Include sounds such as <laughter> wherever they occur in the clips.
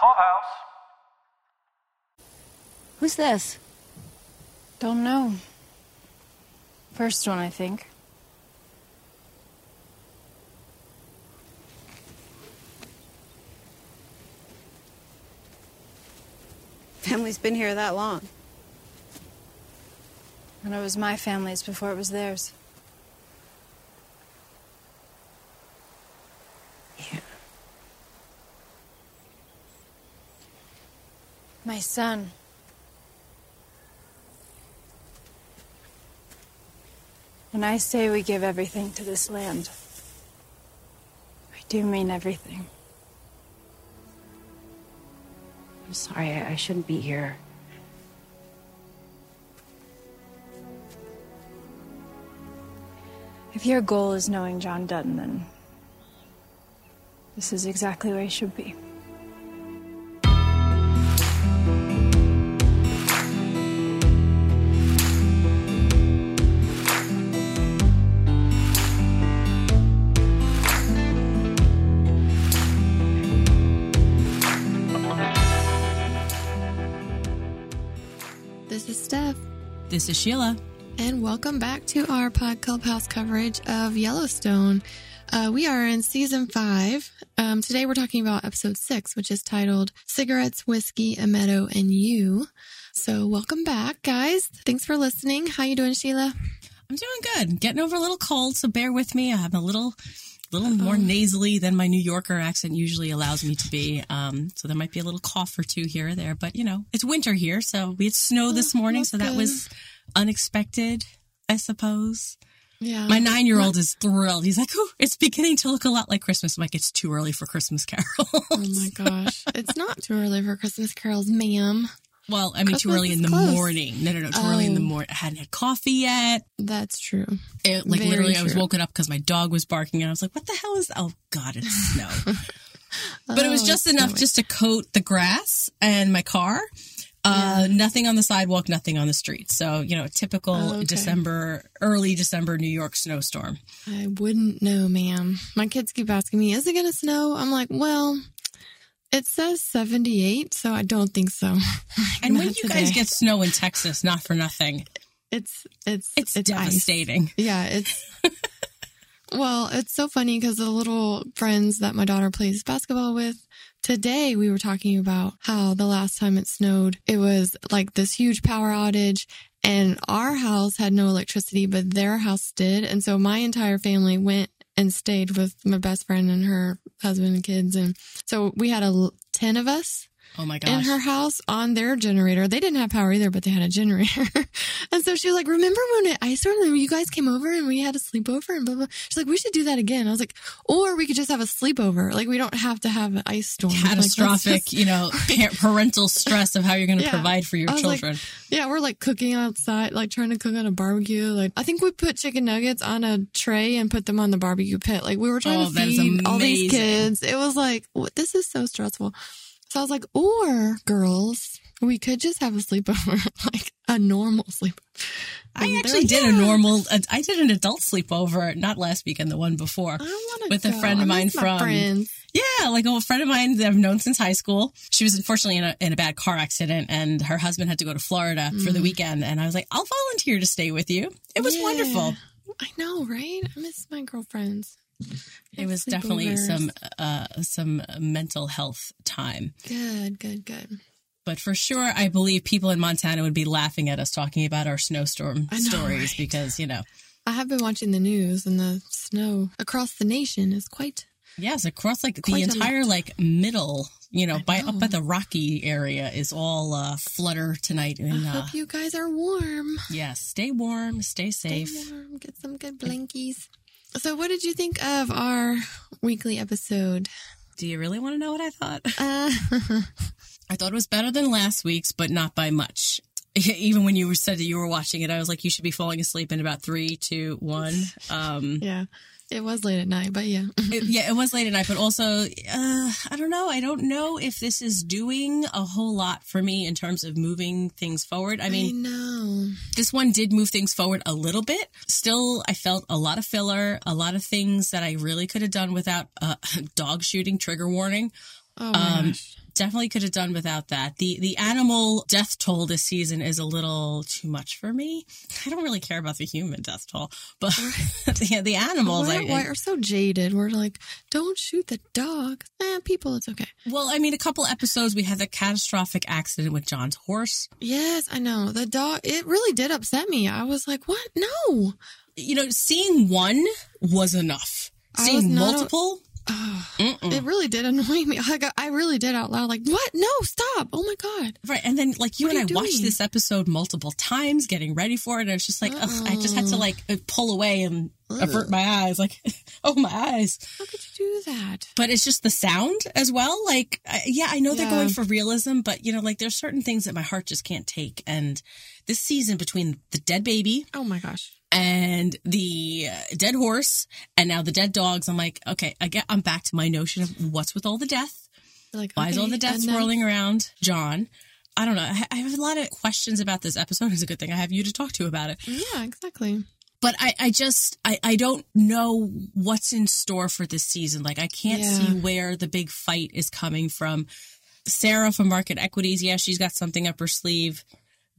Clubhouse. Who's this? Don't know. First one, I think. Family's been here that long. And it was my family's before it was theirs. My son. When I say we give everything to this land, I do mean everything. I'm sorry, I, I shouldn't be here. If your goal is knowing John Dutton, then this is exactly where he should be. This is Sheila. and welcome back to our Pod Clubhouse coverage of Yellowstone. Uh, we are in season five. Um, today we're talking about episode six, which is titled Cigarettes, Whiskey, a Meadow, and You. So welcome back, guys. Thanks for listening. How you doing, Sheila? I'm doing good. Getting over a little cold, so bear with me. I'm a little little more nasally than my New Yorker accent usually allows me to be. Um, so there might be a little cough or two here or there, but you know, it's winter here, so we had snow this morning, so that good. was unexpected, I suppose. Yeah. My nine year old is thrilled. He's like, oh, it's beginning to look a lot like Christmas. I'm like, it's too early for Christmas carols. Oh my gosh. <laughs> it's not too early for Christmas carols, ma'am. Well, I mean, too early in the close. morning. No, no, no, too early in the Oh. morning. I hadn't had coffee yet. That's true. It, like Very literally, I was true. woken up because my dog was barking, and I was like, "What the hell is? Oh God, it's <laughs> snow!" but it was Oh, just enough snowing. just to coat the grass and my car. Uh, Nothing on the sidewalk, nothing on the street. So you know, typical Oh, okay. December, early December New York snowstorm. I wouldn't know, ma'am. My kids keep asking me, is it going to snow? I'm like, well, it says 78, so I don't think so. <laughs> And when you guys get snow in Texas, not for nothing, it's, it's, it's, ice. devastating. Yeah, it's, <laughs> well, it's so funny because the little friends that my daughter plays basketball with, today we were talking about how the last time it snowed, it was like this huge power outage and our house had no electricity, but their house did. And so my entire family went and stayed with my best friend and her husband and kids. And so we had a 10 of us Oh my gosh. in her house on their generator. They didn't have power either, but they had a generator. <laughs> and so she was like, remember when it ice stormed and you guys came over and we had a sleepover and blah, blah. She's like, we should do that again. I was like, or we could just have a sleepover. Like we don't have to have an ice storm. <laughs> Like, Catastrophic, just- you know, <laughs> parental stress of how you're going to Yeah. provide for your I was like, children. yeah, we're like cooking outside, like trying to cook on a barbecue. Like I think we put chicken nuggets on a tray and put them on the barbecue pit. Like we were trying Oh, to feed all these kids. It was like, this is so stressful. So I was like, or girls, we could just have a sleepover, <laughs> like a normal sleepover. I actually did like, a normal. Uh, I did an adult sleepover, not last weekend, the one before. I want to with a friend of mine from- friends. Yeah, like a friend of mine that I've known since high school. She was unfortunately in a, in a bad car accident, and her husband had to go to Florida for the mm. weekend. And I was like, I'll volunteer to stay with you. It was Yeah. wonderful. I know, right? I miss my girlfriends. It was definitely some uh, some mental health time. good, good, good. But for sure, I believe people in Montana would be laughing at us talking about our snowstorm know, stories right? because you know, I have been watching the news, and the snow across the nation is quite. yes, across like the Quite entire like middle, you know, by up by the Rocky area is all uh, flutter tonight. I And uh, hope you guys are warm. yes, stay warm, stay Stay safe. warm. Get some good blankies. So, what did you think of our weekly episode? Do you really want to know what I thought? Uh, <laughs> I thought it was better than last week's, but not by much. <laughs> Even when you said that you were watching it, I was like, you should be falling asleep in about three, two, one. <laughs> Um, yeah, it was late at night, but yeah. <laughs> it- yeah, it was late at night, but also, uh, I don't know. I don't know if this is doing a whole lot for me in terms of moving things forward. I mean, know. this one did move things forward a little bit. Still, I felt a lot of filler, a lot of things that I really could have done without a <laughs> dog shooting trigger warning Oh Um, gosh. Definitely could have done without that. The the animal death toll this season is a little too much for me. I don't really care about the human death toll, but yeah, <laughs> the animals. Why, I, why are so jaded? We're like, don't shoot the dog. Eh, people, it's okay. well, I mean, a couple episodes we had the catastrophic accident with John's horse. Yes, I know. The dog, it really did upset me. I was like, what? No. You know, seeing one was enough. Seeing not a- multiple, Oh, it really did annoy me. <laughs> I, got, I really did out loud, like, what? No, stop. Oh my God. right? And then like you What and are I you watched doing? this episode multiple times, getting ready for it. And I was just like, ugh, I just had to Uh-uh. like uh, pull away and avert my eyes, like, <laughs> oh my eyes. How could you do that? but it's just the sound as well. Like, I, yeah, I know they're Yeah. going for realism, but you know, like there's certain things that my heart just can't take. And this season between the dead baby Oh my gosh. And the dead horse and now the dead dogs, I'm like, okay, I get, I'm back to my notion of what's with all the death. Like, Why is all the death swirling around John? I don't know. I I have a lot of questions about this episode. <laughs> It's a good thing I have you to talk to about it. Yeah, exactly. But I, I just, I, I don't know what's in store for this season. Like, I can't Yeah. see where the big fight is coming from. Sarah from Market Equities, yeah, she's got something up her sleeve.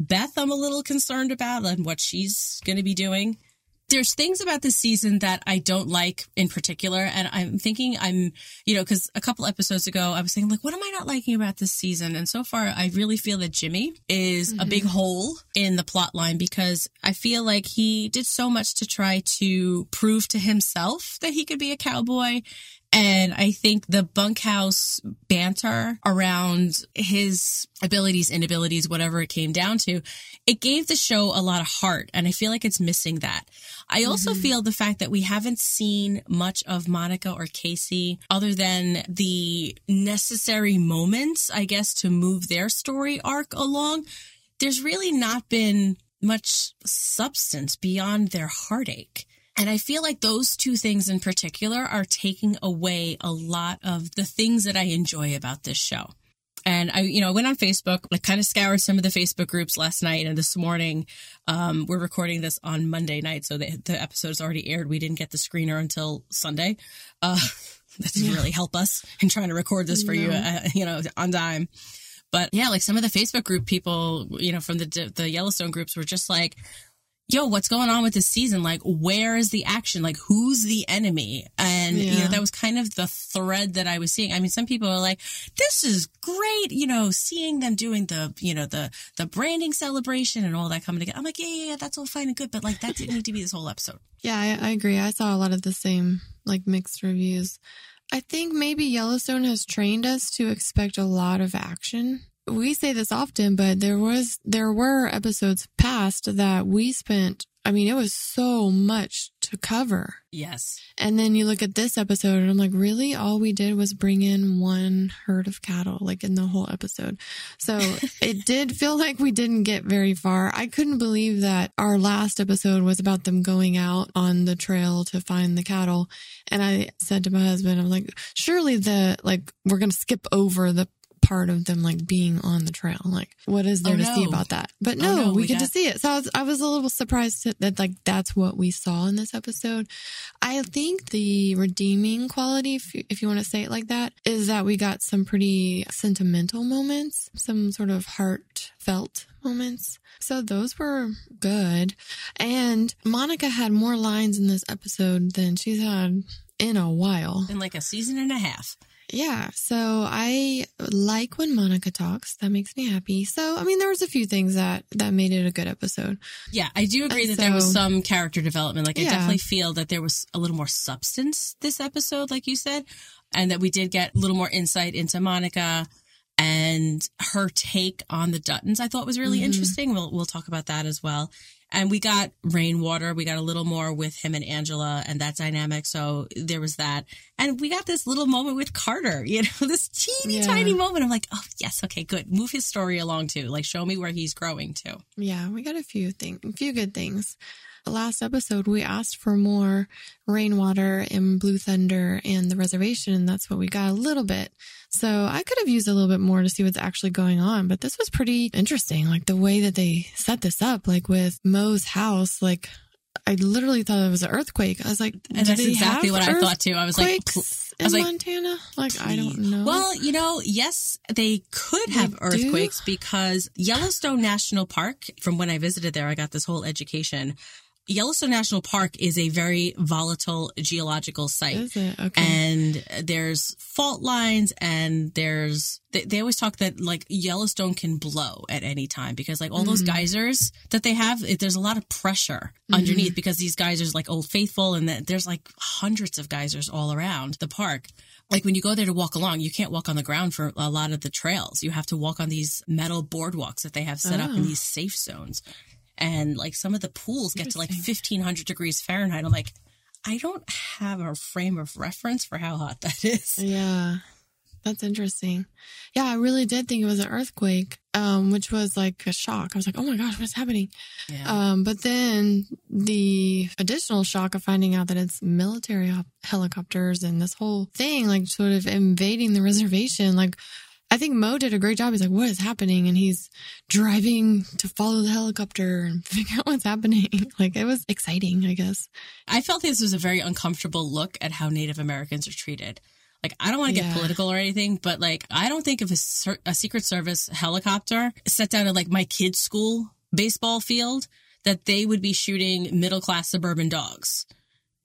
Beth, I'm a little concerned about and what she's going to be doing. There's things about this season that I don't like in particular. And I'm thinking I'm, you know, because a couple episodes ago, I was saying, like, what am I not liking about this season? And so far, I really feel that Jimmy is a big mm-hmm. hole in the plot line because I feel like he did so much to try to prove to himself that he could be a cowboy. And I think the bunkhouse banter around his abilities, inabilities, whatever it came down to, it gave the show a lot of heart. And I feel like it's missing that. I also mm-hmm. feel the fact that we haven't seen much of Monica or Casey other than the necessary moments, I guess, to move their story arc along. There's really not been much substance beyond their heartache. And I feel like those two things in particular are taking away a lot of the things that I enjoy about this show. And I, you know, I went on Facebook, like kind of scoured some of the Facebook groups last night and this morning. Um, we're recording this on Monday night, so the, the episode's already aired. We didn't get the screener until Sunday. Uh, <laughs> that didn't really help us in trying to record this for you, uh, you know, on time. But yeah, like some of the Facebook group people, you know, from the the Yellowstone groups were just like, "Yo, what's going on with this season? Like, where is the action? Like, who's the enemy?" And you know, that was kind of the thread that I was seeing. I mean, some people are like, "This is great," you know, seeing them doing the, you know, the the branding celebration and all that coming together. I'm like, "Yeah, yeah, yeah, that's all fine and good," but like that didn't need to be this whole episode. Yeah, I, I agree. I saw a lot of the same, like mixed reviews. I think maybe Yellowstone has trained us to expect a lot of action. We say this often, but there was there were episodes past that we spent. I mean, it was so much to cover. Yes. And then you look at this episode, and I'm like, really? All we did was bring in one herd of cattle, like in the whole episode. So <laughs> it did feel like we didn't get very far. I couldn't believe that our last episode was about them going out on the trail to find the cattle. And I said to my husband, I'm like, surely the, like, we're going to skip over the part of them like being on the trail. Like, what is there Oh, to see about that? But Oh, no, no, we, we get to see it. So I was, I was a little surprised that, that like that's what we saw in this episode. I think the redeeming quality, if you, if you want to say it like that, is that we got some pretty sentimental moments, some sort of heartfelt moments. So those were good. And Monica had more lines in this episode than she's had in a while. In like a season and a half. Yeah. So I like when Monica talks. That makes me happy. So, I mean, there was a few things that, that made it a good episode. Yeah, I do agree And that there was some character development. Like, I Yeah. definitely feel that there was a little more substance this episode, like you said, and that we did get a little more insight into Monica and her take on the Duttons. I thought was really Mhm. interesting. We'll we'll talk about that as well. And we got rainwater. We got a little more with him and Angela and that dynamic. So there was that. And we got this little moment with Carter, <laughs> you know, this teeny Yeah. tiny moment. I'm like, oh, yes, okay, good. Move his story along too. Like, show me where he's growing to. Yeah, we got a few things, a few good things. The last episode, we asked for more rainwater in Blue Thunder and the reservation, and that's what we got a little bit. So I could have used a little bit more to see what's actually going on, but this was pretty interesting. Like the way that they set this up, like with Mo's house, like I literally thought it was an earthquake. I was like, And that's exactly what I thought too. I was like, I was like, Montana. Like, I don't know. Well, you know, yes, they could have do? earthquakes because Yellowstone National Park, from when I visited there, I got this whole education. Yellowstone National Park is a very volatile geological site. is it okay? And there's fault lines and there's, they, they always talk that like Yellowstone can blow at any time because like all those Mm-hmm. geysers that they have, it, there's a lot of pressure underneath because these geysers like Old Faithful and that there's like hundreds of geysers all around the park. Like when you go there to walk along, you can't walk on the ground for a lot of the trails. You have to walk on these metal boardwalks that they have set up in Oh. these safe zones. And like some of the pools get to like 1500 degrees Fahrenheit. I'm like, I don't have a frame of reference for how hot that is. Yeah. That's interesting. Yeah, I really did think it was an earthquake, um, which was like a shock. I was like, oh my gosh, what's happening? Yeah. Um, but then the additional shock of finding out that it's military helicopters and this whole thing, like sort of invading the reservation. Like, I think Mo did a great job. He's like, what is happening? And he's driving to follow the helicopter and <laughs> figure out what's happening. <laughs> Like, it was exciting, I guess. I felt this was a very uncomfortable look at how Native Americans are treated. Like, I don't want to get Yeah. political or anything, but like, I don't think if a, a Secret Service helicopter set down at like my kid's school baseball field, that they would be shooting middle class suburban dogs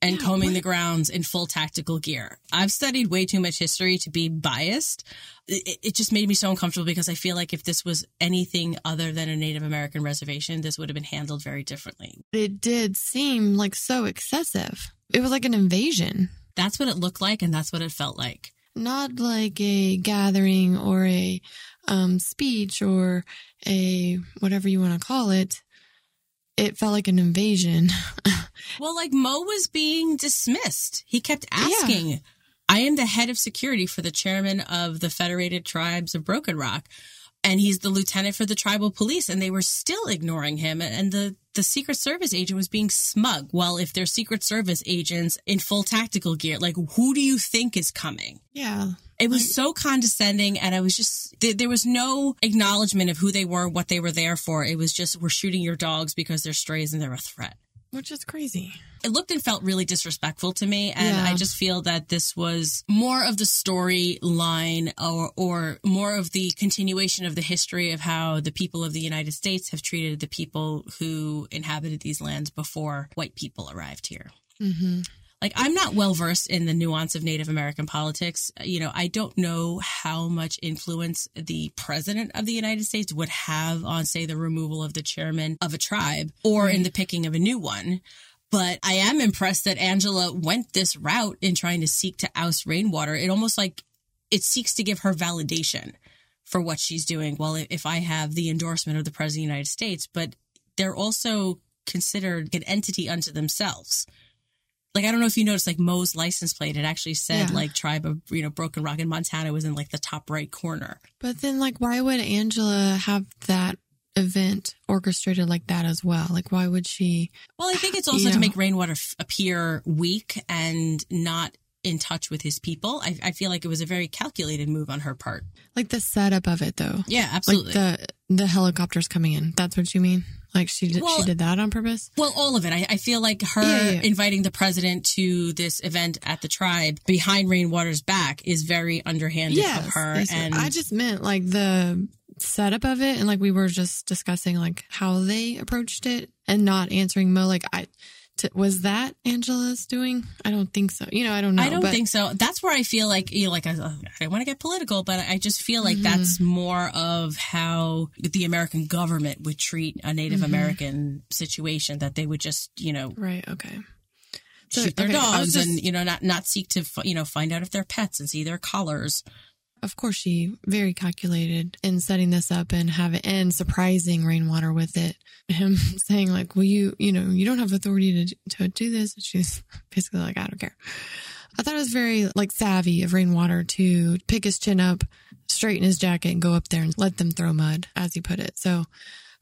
and <gasps> combing the grounds in full tactical gear. I've studied way too much history to be biased. It, it just made me so uncomfortable because I feel like if this was anything other than a Native American reservation, this would have been handled very differently. It did seem like so excessive. It was like an invasion. That's what it looked like, and that's what it felt like. not like a gathering or a um, speech or a whatever you want to call it. It felt like an invasion. <laughs> Well, like Mo was being dismissed. He kept asking, I am the head of security for the chairman of the Federated Tribes of Broken Rock. And he's the lieutenant for the tribal police, and they were still ignoring him. And the, the Secret Service agent was being smug. Well, if they're Secret Service agents in full tactical gear, like who do you think is coming? yeah. It was so condescending, and I was just there, there was no acknowledgement of who they were, what they were there for. It was just we're shooting your dogs because they're strays and they're a threat Which is crazy. it looked and felt really disrespectful to me and Yeah. i just feel that this was more of the storyline or or more of the continuation of the history of how the people of the united states have treated the people who inhabited these lands before white people arrived here hmm like i'm not well versed in the nuance of native american politics. You know i don't know how much influence the president of the united states would have on say the removal of the chairman of a tribe or in the picking of a new one. But i am impressed that angela went this route in trying to seek to oust rainwater. It almost like it seeks to give her validation for what she's doing. Well if i have the endorsement of the president of the united states but they're also considered an entity unto themselves like I don't know if you noticed, like Mo's license plate, it actually said Yeah. like tribe of you know Broken Rock in Montana was in like the top right corner. But then, like, why would Angela have that event orchestrated like that as well? Like, why would she? Well, I think it's also to Yeah. make Rainwater f- appear weak and not in touch with his people. I, I feel like it was a very calculated move on her part. Like the setup of it, though. Yeah, absolutely. Like the the helicopters coming in. That's what you mean? Like she did, Well- she did that on purpose? well, all of it. I, I feel like her Yeah, yeah, inviting the president to this event at the tribe behind Rainwater's back is very underhanded of her. yes, And I just meant like the setup of it, and like we were just discussing like how they approached it, and not answering Mo. Like I. Was that Angela's doing? I don't think so. You know, I don't know. I don't but think so. That's where I feel like you know, like I, I don't want to get political, but I just feel like Mm-hmm. that's more of how the American government would treat a Native Mm-hmm. American situation. That they would just you know Right. Okay. So, shoot their okay, dogs and you know not not seek to you know find out if they're pets and see their collars. Of course, she very calculated in setting this up and have it and surprising Rainwater with it. Him <laughs> saying like, "Well, you, you know, you don't have authority to to do this." And she's <laughs> basically like, "I don't care." I thought it was very like savvy of Rainwater to pick his chin up, straighten his jacket, and go up there and let them throw mud, as he put it. So,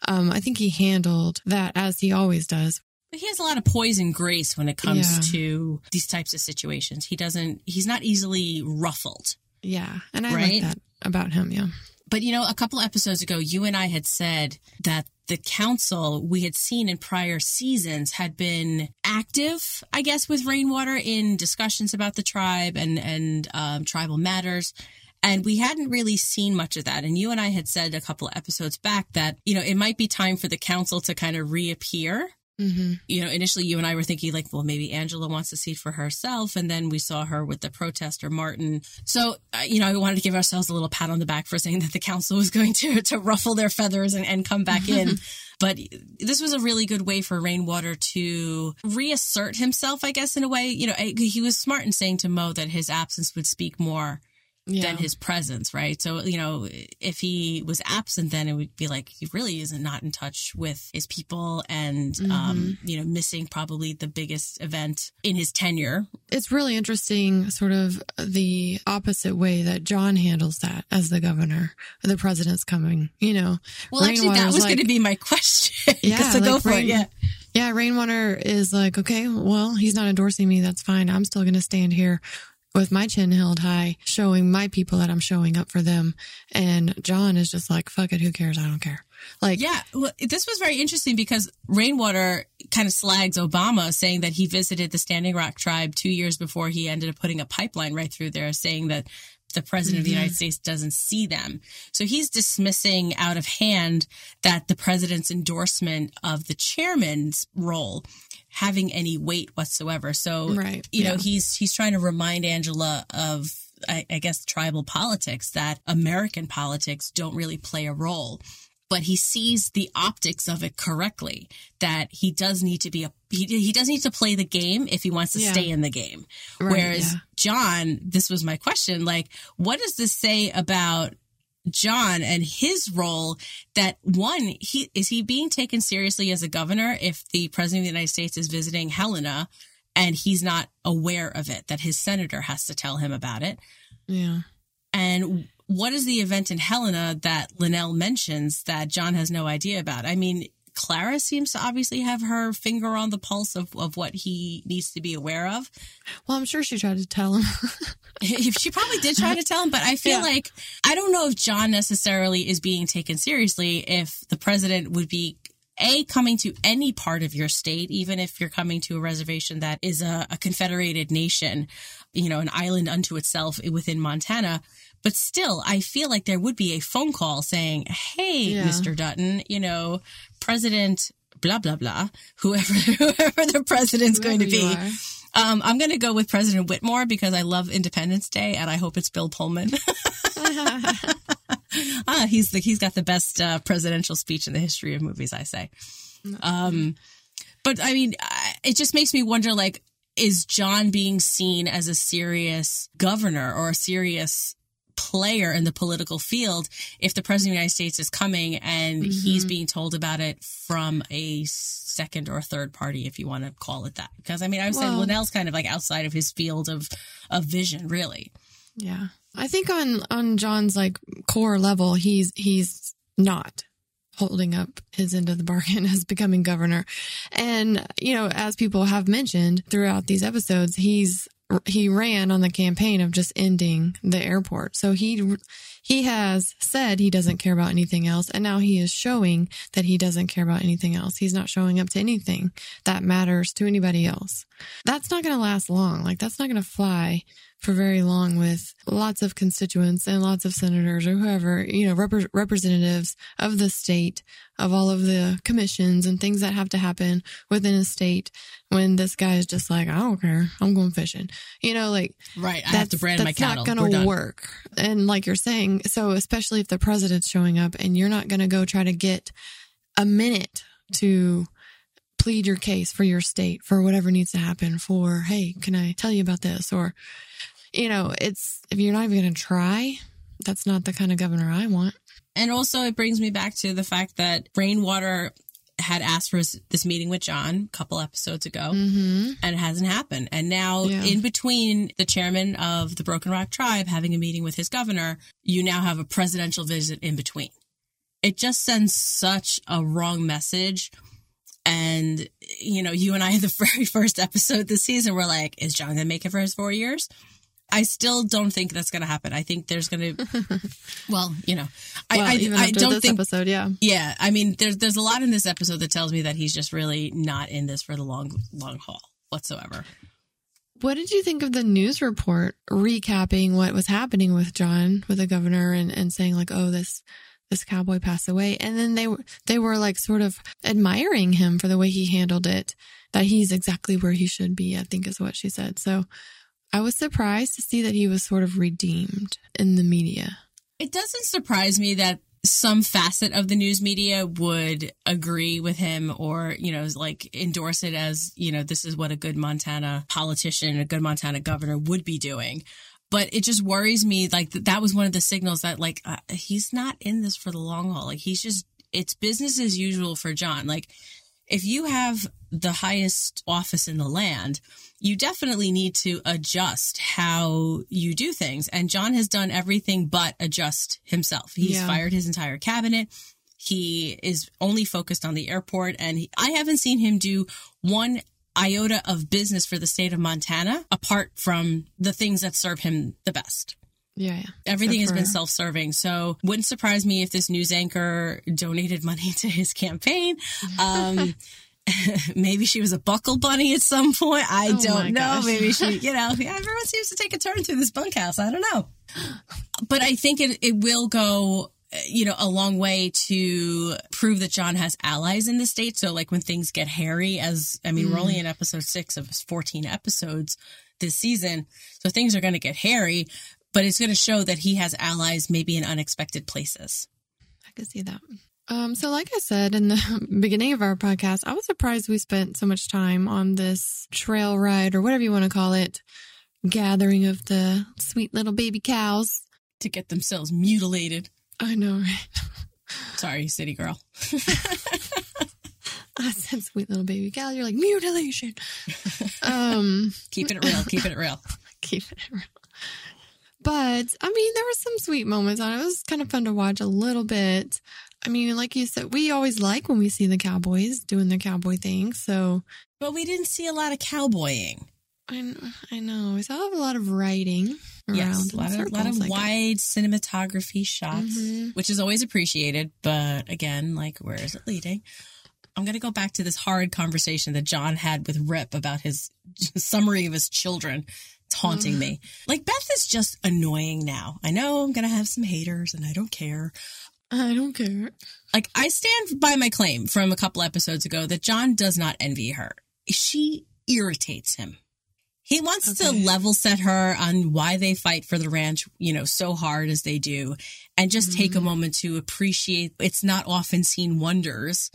um, I think he handled that as he always does. He has a lot of poise and grace when it comes Yeah. to these types of situations. He doesn't. He's not easily ruffled. Yeah, and I Right? like that about him. Yeah. But you know, a couple episodes ago, you and I had said that the council we had seen in prior seasons had been active, I guess, with Rainwater in discussions about the tribe and and um, tribal matters. And we hadn't really seen much of that. And you and I had said a couple episodes back that, you know, it might be time for the council to kind of reappear Mm-hmm. you know, initially you and I were thinking like, well, maybe Angela wants a seat for herself. And then we saw her with the protester, Martin. So, uh, you know, I wanted to give ourselves a little pat on the back for saying that the council was going to, to ruffle their feathers and, and come back in. <laughs> but this was a really good way for Rainwater to reassert himself, I guess, in a way. You know, he was smart in saying to Mo that his absence would speak more Yeah. than his presence, right? So, you know, if he was absent, then it would be like he really isn't not in touch with his people and, um, you know, missing probably the biggest event in his tenure. it's really interesting, sort of the opposite way that John handles that as the governor. The president's coming, you know. Well, actually, that was like- going to be my <laughs> question. Yeah, so go like for it. Yeah. Yeah, Rainwater is like, okay, well, he's not endorsing me. That's fine. I'm still going to stand here with my chin held high, showing my people that I'm showing up for them. And John is just like, fuck it. Who cares? I don't care. Like, Yeah, well, this was very interesting because Rainwater kind of slags Obama, saying that he visited the Standing Rock tribe two years before he ended up putting a pipeline right through there, saying that the president of the mm-hmm. United States doesn't see them. So he's dismissing out of hand that the president's endorsement of the chairman's role having any weight whatsoever. So, Right, you know, he's he's trying to remind Angela of. I, I guess tribal politics that American politics don't really play a role but he sees the optics of it correctly that he does need to be a he, he does need to play the game if he wants to Yeah. stay in the game Right, whereas yeah. john this was my question like what does this say about john and his role that one he is he being taken seriously as a governor if the president of the united states is visiting helena and he's not aware of it that his senator has to tell him about it yeah. and what is the event in Helena that Lynelle mentions that John has no idea about? I mean, Clara seems to obviously have her finger on the pulse of, of what he needs to be aware of. Well, I'm sure she tried to tell him. <laughs> If she probably did try to tell him, but I feel Yeah. like I don't know if John necessarily is being taken seriously if the president would be a coming to any part of your state, even if you're coming to a reservation that is a, a confederated nation, you know, an island unto itself within Montana. But still, I feel like there would be a phone call saying, "Hey, Yeah. Mr. Dutton, you know, President." Blah blah blah. Whoever <laughs> whoever the president's going to be, um, I'm going to go with President Whitmore because I love Independence Day and I hope it's Bill Pullman. <laughs> <laughs> ah, he's the he's got the best uh, presidential speech in the history of movies, I say. Um, but I mean, it just makes me wonder, like, is John being seen as a serious governor or a serious player in the political field if the president of the United States is coming and he's mm-hmm. being told about it from a second or third party, if you want to call it that? Because I mean, I would say Well- Lynelle's kind of like outside of his field of of vision, really. Yeah. I think on on John's like core level, he's he's not holding up his end of the bargain <laughs> as becoming governor. And you know, as people have mentioned throughout these episodes, he's he ran on the campaign of just ending the airport. So he he has said he doesn't care about anything else and now he is showing that he doesn't care about anything else. He's not showing up to anything that matters to anybody else. That's not going to last long. Like that's not going to fly for very long with lots of constituents and lots of senators or whoever, you know, repre- representatives of the state, of all of the commissions and things that have to happen within a state when this guy is just like, I don't care. I'm going fishing. You know, like Right. I have to brand my that's cattle. not going to work. And like you're saying, so especially if the president's showing up and you're not going to go try to get a minute to plead your case for your state for whatever needs to happen for, hey, can I tell you about this? Or, you know, it's, if you're not even going to try, that's not the kind of governor I want. And also, it brings me back to the fact that Rainwater had asked for this meeting with John a couple episodes ago, Mm-hmm. and it hasn't happened. And now, Yeah. in between the chairman of the Broken Rock Tribe having a meeting with his governor, you now have a presidential visit in between. It just sends such a wrong message. And, you know, you and I, <laughs> the very first episode this season, we're like, is John going to make it for his four years? I still don't think that's going to happen. I think there's going <laughs> to, well, you know, I, Well, I, even I don't this think, episode, yeah. yeah, I mean, there's, there's a lot in this episode that tells me that he's just really not in this for the long, long haul whatsoever. What did you think of the news report recapping what was happening with John, with the governor, and, and saying like, "Oh, this this cowboy passed away," and then they were they were like sort of admiring him for the way he handled it, that he's exactly where he should be. I think is what she said. So I was surprised to see that he was sort of redeemed in the media. It doesn't surprise me that some facet of the news media would agree with him or, you know, like endorse it as, you know, this is what a good Montana politician, a good Montana governor would be doing. But it just worries me. Like th- that was one of the signals that like uh, he's not in this for the long haul. Like he's just, it's business as usual for John. Like if you have the highest office in the land, you definitely need to adjust how you do things. And John has done everything but adjust himself. He's Yeah. fired his entire cabinet. He is only focused on the airport. And he, I haven't seen him do one iota of business for the state of Montana apart from the things that serve him the best. Yeah, yeah. Everything has been self-serving. So wouldn't surprise me if this news anchor donated money <laughs> to his campaign. Um, <laughs> <laughs> maybe she was a buckle bunny at some point. I Oh don't know. gosh. Maybe she, you know, everyone seems to take a turn through this bunkhouse. I don't know. But I think it, it will go, you know, a long way to prove that John has allies in the state. So like when things get hairy as, I mean, we're only in episode six of 14 episodes this season. So things are going to get hairy, but it's going to show that he has allies maybe in unexpected places. I could see that. Um, so like I said in the <laughs> beginning of our podcast, I was surprised we spent so much time on this trail ride or whatever you want to call it, gathering of the sweet little baby cows. To get themselves mutilated. I know, right? Sorry, city girl. <laughs> I said sweet little baby gal, You're like mutilation. um, Keeping it real. Keeping it real. <laughs> keep it real. But I mean, there were some sweet moments on it. It was kind of fun to watch a little bit. I mean, like you said, we always like when we see the cowboys doing their cowboy thing. So But we didn't see a lot of cowboying. I, I know. We have a lot of writing around. Yes, a lot of, lot of guess. wide cinematography shots, Mhm. which is always appreciated. But again, like, where is it leading? I'm going to go back to this hard conversation that John had with Rip about his <laughs> summary of his children. taunting me. Like, Beth is just annoying now. I know I'm going to have some haters and I don't care. I don't care. Like, I stand by my claim from a couple episodes ago that John does not envy her. She irritates him. He wants Okay. to level set her on why they fight for the ranch, you know, so hard as they do, and just take a mm-hmm. moment to appreciate its not often seen wonders.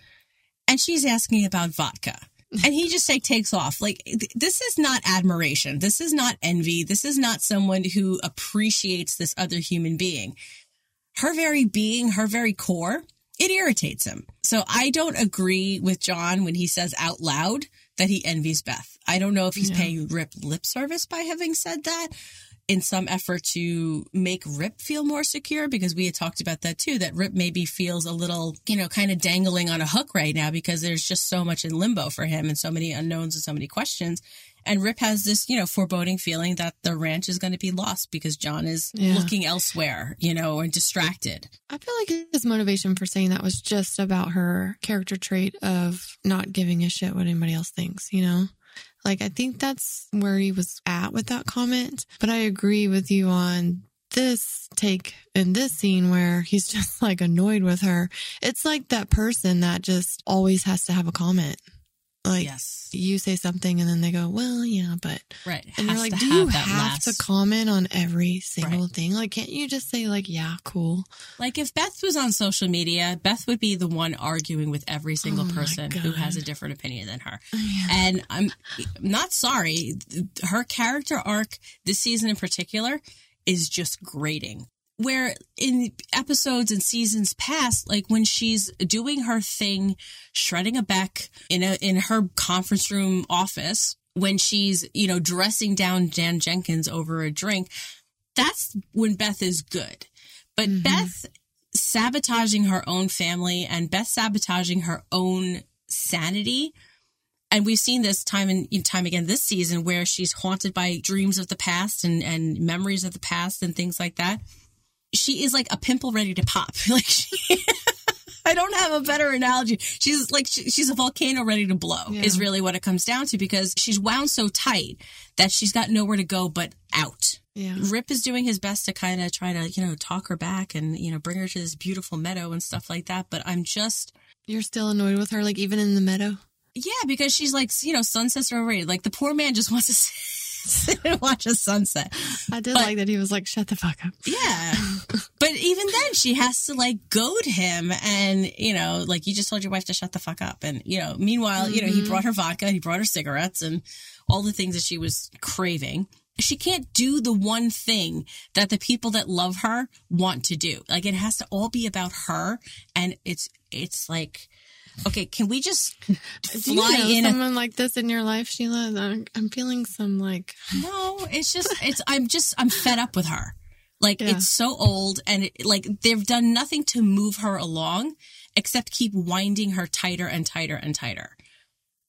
And she's asking about vodka. <laughs> And he just like takes off. Like th- this is not admiration. This is not envy. This is not someone who appreciates this other human being. Her very being, her very core, it irritates him. So I don't agree with John when he says out loud that he envies Beth. I don't know if he's Yeah. paying Rip lip service by having said that in some effort to make Rip feel more secure because we had talked about that too, that Rip maybe feels a little, you know, kind of dangling on a hook right now because there's just so much in limbo for him and so many unknowns and so many questions. And Rip has this, you know, foreboding feeling that the ranch is going to be lost because John is Yeah. looking elsewhere, you know, and distracted. I feel like his motivation for saying that was just about her character trait of not giving a shit what anybody else thinks, you know? Like, I think that's where he was at with that comment. But I agree with you on this take in this scene where he's <laughs> just like annoyed with her. It's like that person that just always has to have a comment. Like, yes. you say something and then they go, well, yeah, but. Right. And you're like, do you that have to comment on every single Right. thing? Like, can't you just say, like, yeah, cool? Like if Beth was on social media, Beth would be the one arguing with every single Oh person who has a different opinion than her. Oh, yeah. And I'm not sorry. Her character arc this season in particular is just grating. Where in episodes and seasons past, like when she's doing her thing, shredding a Beck in a in her conference room office, when she's you know dressing down Dan Jenkins over a drink, that's when Beth is good. But Mhm. Beth sabotaging her own family and Beth sabotaging her own sanity And we've seen this time and time again this season where she's haunted by dreams of the past and, and memories of the past and things like that. She is like a pimple ready to pop. <laughs> Like she, <laughs> I don't have a better analogy. She's like she, she's a volcano ready to blow. Yeah. Is really what it comes down to because she's wound so tight that she's got nowhere to go but out. Yeah. Rip is doing his best to kind of try to you know talk her back and you know bring her to this beautiful meadow and stuff like that. But I'm just You're still annoyed with her, like even in the meadow. yeah because she's like you know sunsets are overrated. Like the poor man just wants to <laughs> <laughs> sit and watch a sunset. I did But- like that he was like, "Shut the fuck up." Yeah. but even then, she has to like goad him and, you know, like you just told your wife to shut the fuck up. And, you know, meanwhile, you know, he mm-hmm. brought her vodka, he brought her cigarettes and all the things that she was craving. She can't do the one thing that the people that love her want to do. Like it has to all be about her. And it's, it's like, okay, can we just <laughs> Do you fly know in a someone like this in your life, Sheila? I'm, I'm feeling some like No, it's just it's I'm just I'm fed up with her. Like Yeah. it's so old and it, like they've done nothing to move her along except keep winding her tighter and tighter and tighter.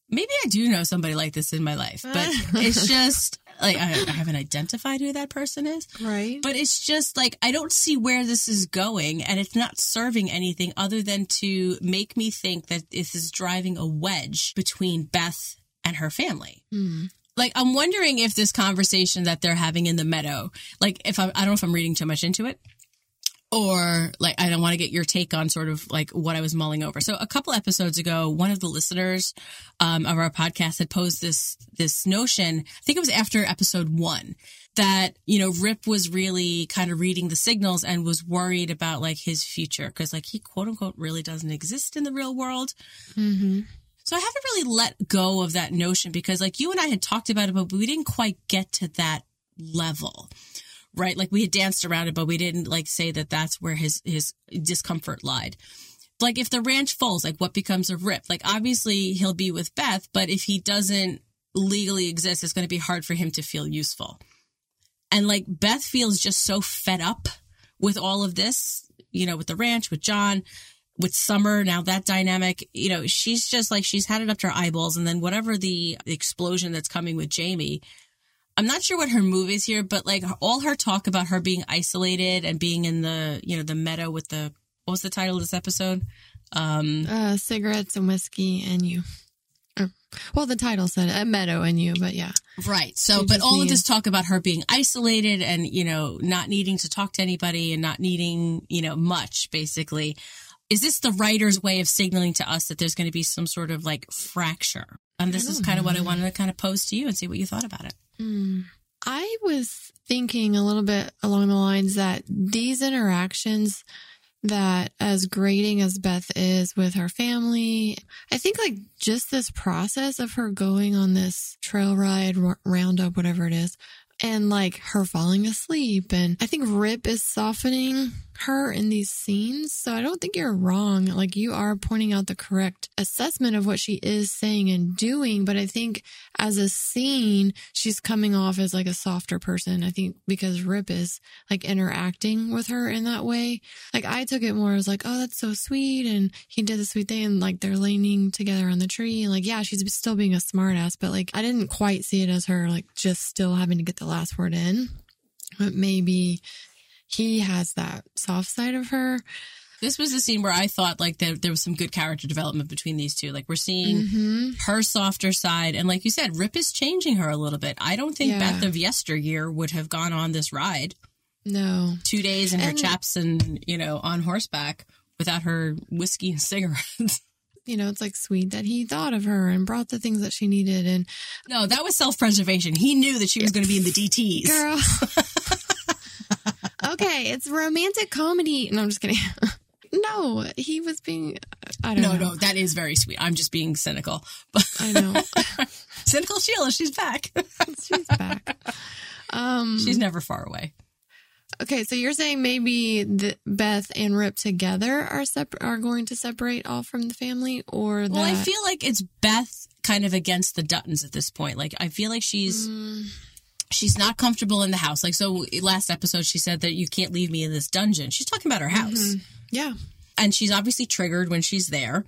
Maybe I do know somebody like this in my life, but <laughs> it's just like I, I haven't identified who that person is. right. But it's just like I don't see where this is going, and it's not serving anything other than to make me think that this is driving a wedge between Beth and her family. Hmm. Like I'm wondering if this conversation that they're having in the meadow, like if I, I don't know if I'm reading too much into it, or like I don't want to get your take on sort of like what I was mulling over. So a couple episodes ago, one of the listeners um, of our podcast had posed this this notion. I think it was after episode one that you know Rip was really kind of reading the signals and was worried about like his future because like he quote unquote really doesn't exist in the real world. mm-hmm. So I haven't really let go of that notion because like you and I had talked about it, but we didn't quite get to that level. Right. Like we had danced around it, but we didn't like say that that's where his, his discomfort lied. Like if the ranch falls, like what becomes of Rip? Like obviously he'll be with Beth, but if he doesn't legally exist, it's going to be hard for him to feel useful. And like Beth feels just so fed up with all of this, you know, with the ranch, with John, with Summer, now that dynamic, you know, she's just like, she's had it up to her eyeballs. And then whatever the explosion that's coming with Jamie, I'm not sure what her move is here, but like all her talk about her being isolated and being in the, you know, the meadow with the, what was the title of this episode? Um, uh, cigarettes and whiskey and you. Well, the title said a meadow and you, but yeah. Right. So, She but all of this talk about her being isolated and, you know, not needing to talk to anybody and not needing, you know, much basically. Is this the writer's way of signaling to us that there's going to be some sort of like fracture? And this is kind of what I wanted to kind of pose to you and see what you thought about it. Hmm. I was thinking a little bit along the lines that these interactions that as grating as Beth is with her family, I think like just this process of her going on this trail ride, roundup, whatever it is, and like her falling asleep. And I think Rip is softening her in these scenes. So I don't think you're wrong. Like you are pointing out the correct assessment of what she is saying and doing. But I think as a scene, she's coming off as like a softer person. I think because Rip is like interacting with her in that way. Like I took it more as like, oh, that's so sweet. And he did the sweet thing. And like they're leaning together on the tree. And like, yeah, she's still being a smartass, but like I didn't quite see it as her like just still having to get the last word in. But maybe he has that soft side of her. This was the scene where I thought like there, there was some good character development between these two. Like we're seeing hmm her softer side. And like you said, Rip is changing her a little bit. I don't think Yeah. Beth of yesteryear would have gone on this ride No. two days in her chaps and, you know, on horseback without her whiskey and <laughs> cigarettes. You know, it's like sweet that he thought of her and brought the things that she needed. And No, that was self preservation. He knew that she was going to be in the DTs. girl. <laughs> okay, it's romantic comedy. No, I'm just kidding. <laughs> no, he was being. I don't No, know. no, that is very sweet. I'm just being cynical. But I know. <laughs> cynical Sheila, she's back. <laughs> She's back. Um. she's never far away. Okay, so you're saying maybe the Beth and Rip together are are going to separate off from the family, or that Well, I feel like it's Beth kind of against the Duttons at this point. Like, I feel like she's. Mm, She's not comfortable in the house. Like, so last episode, she said that you can't leave me in this dungeon. She's talking about her house. yeah. And she's obviously triggered when she's there.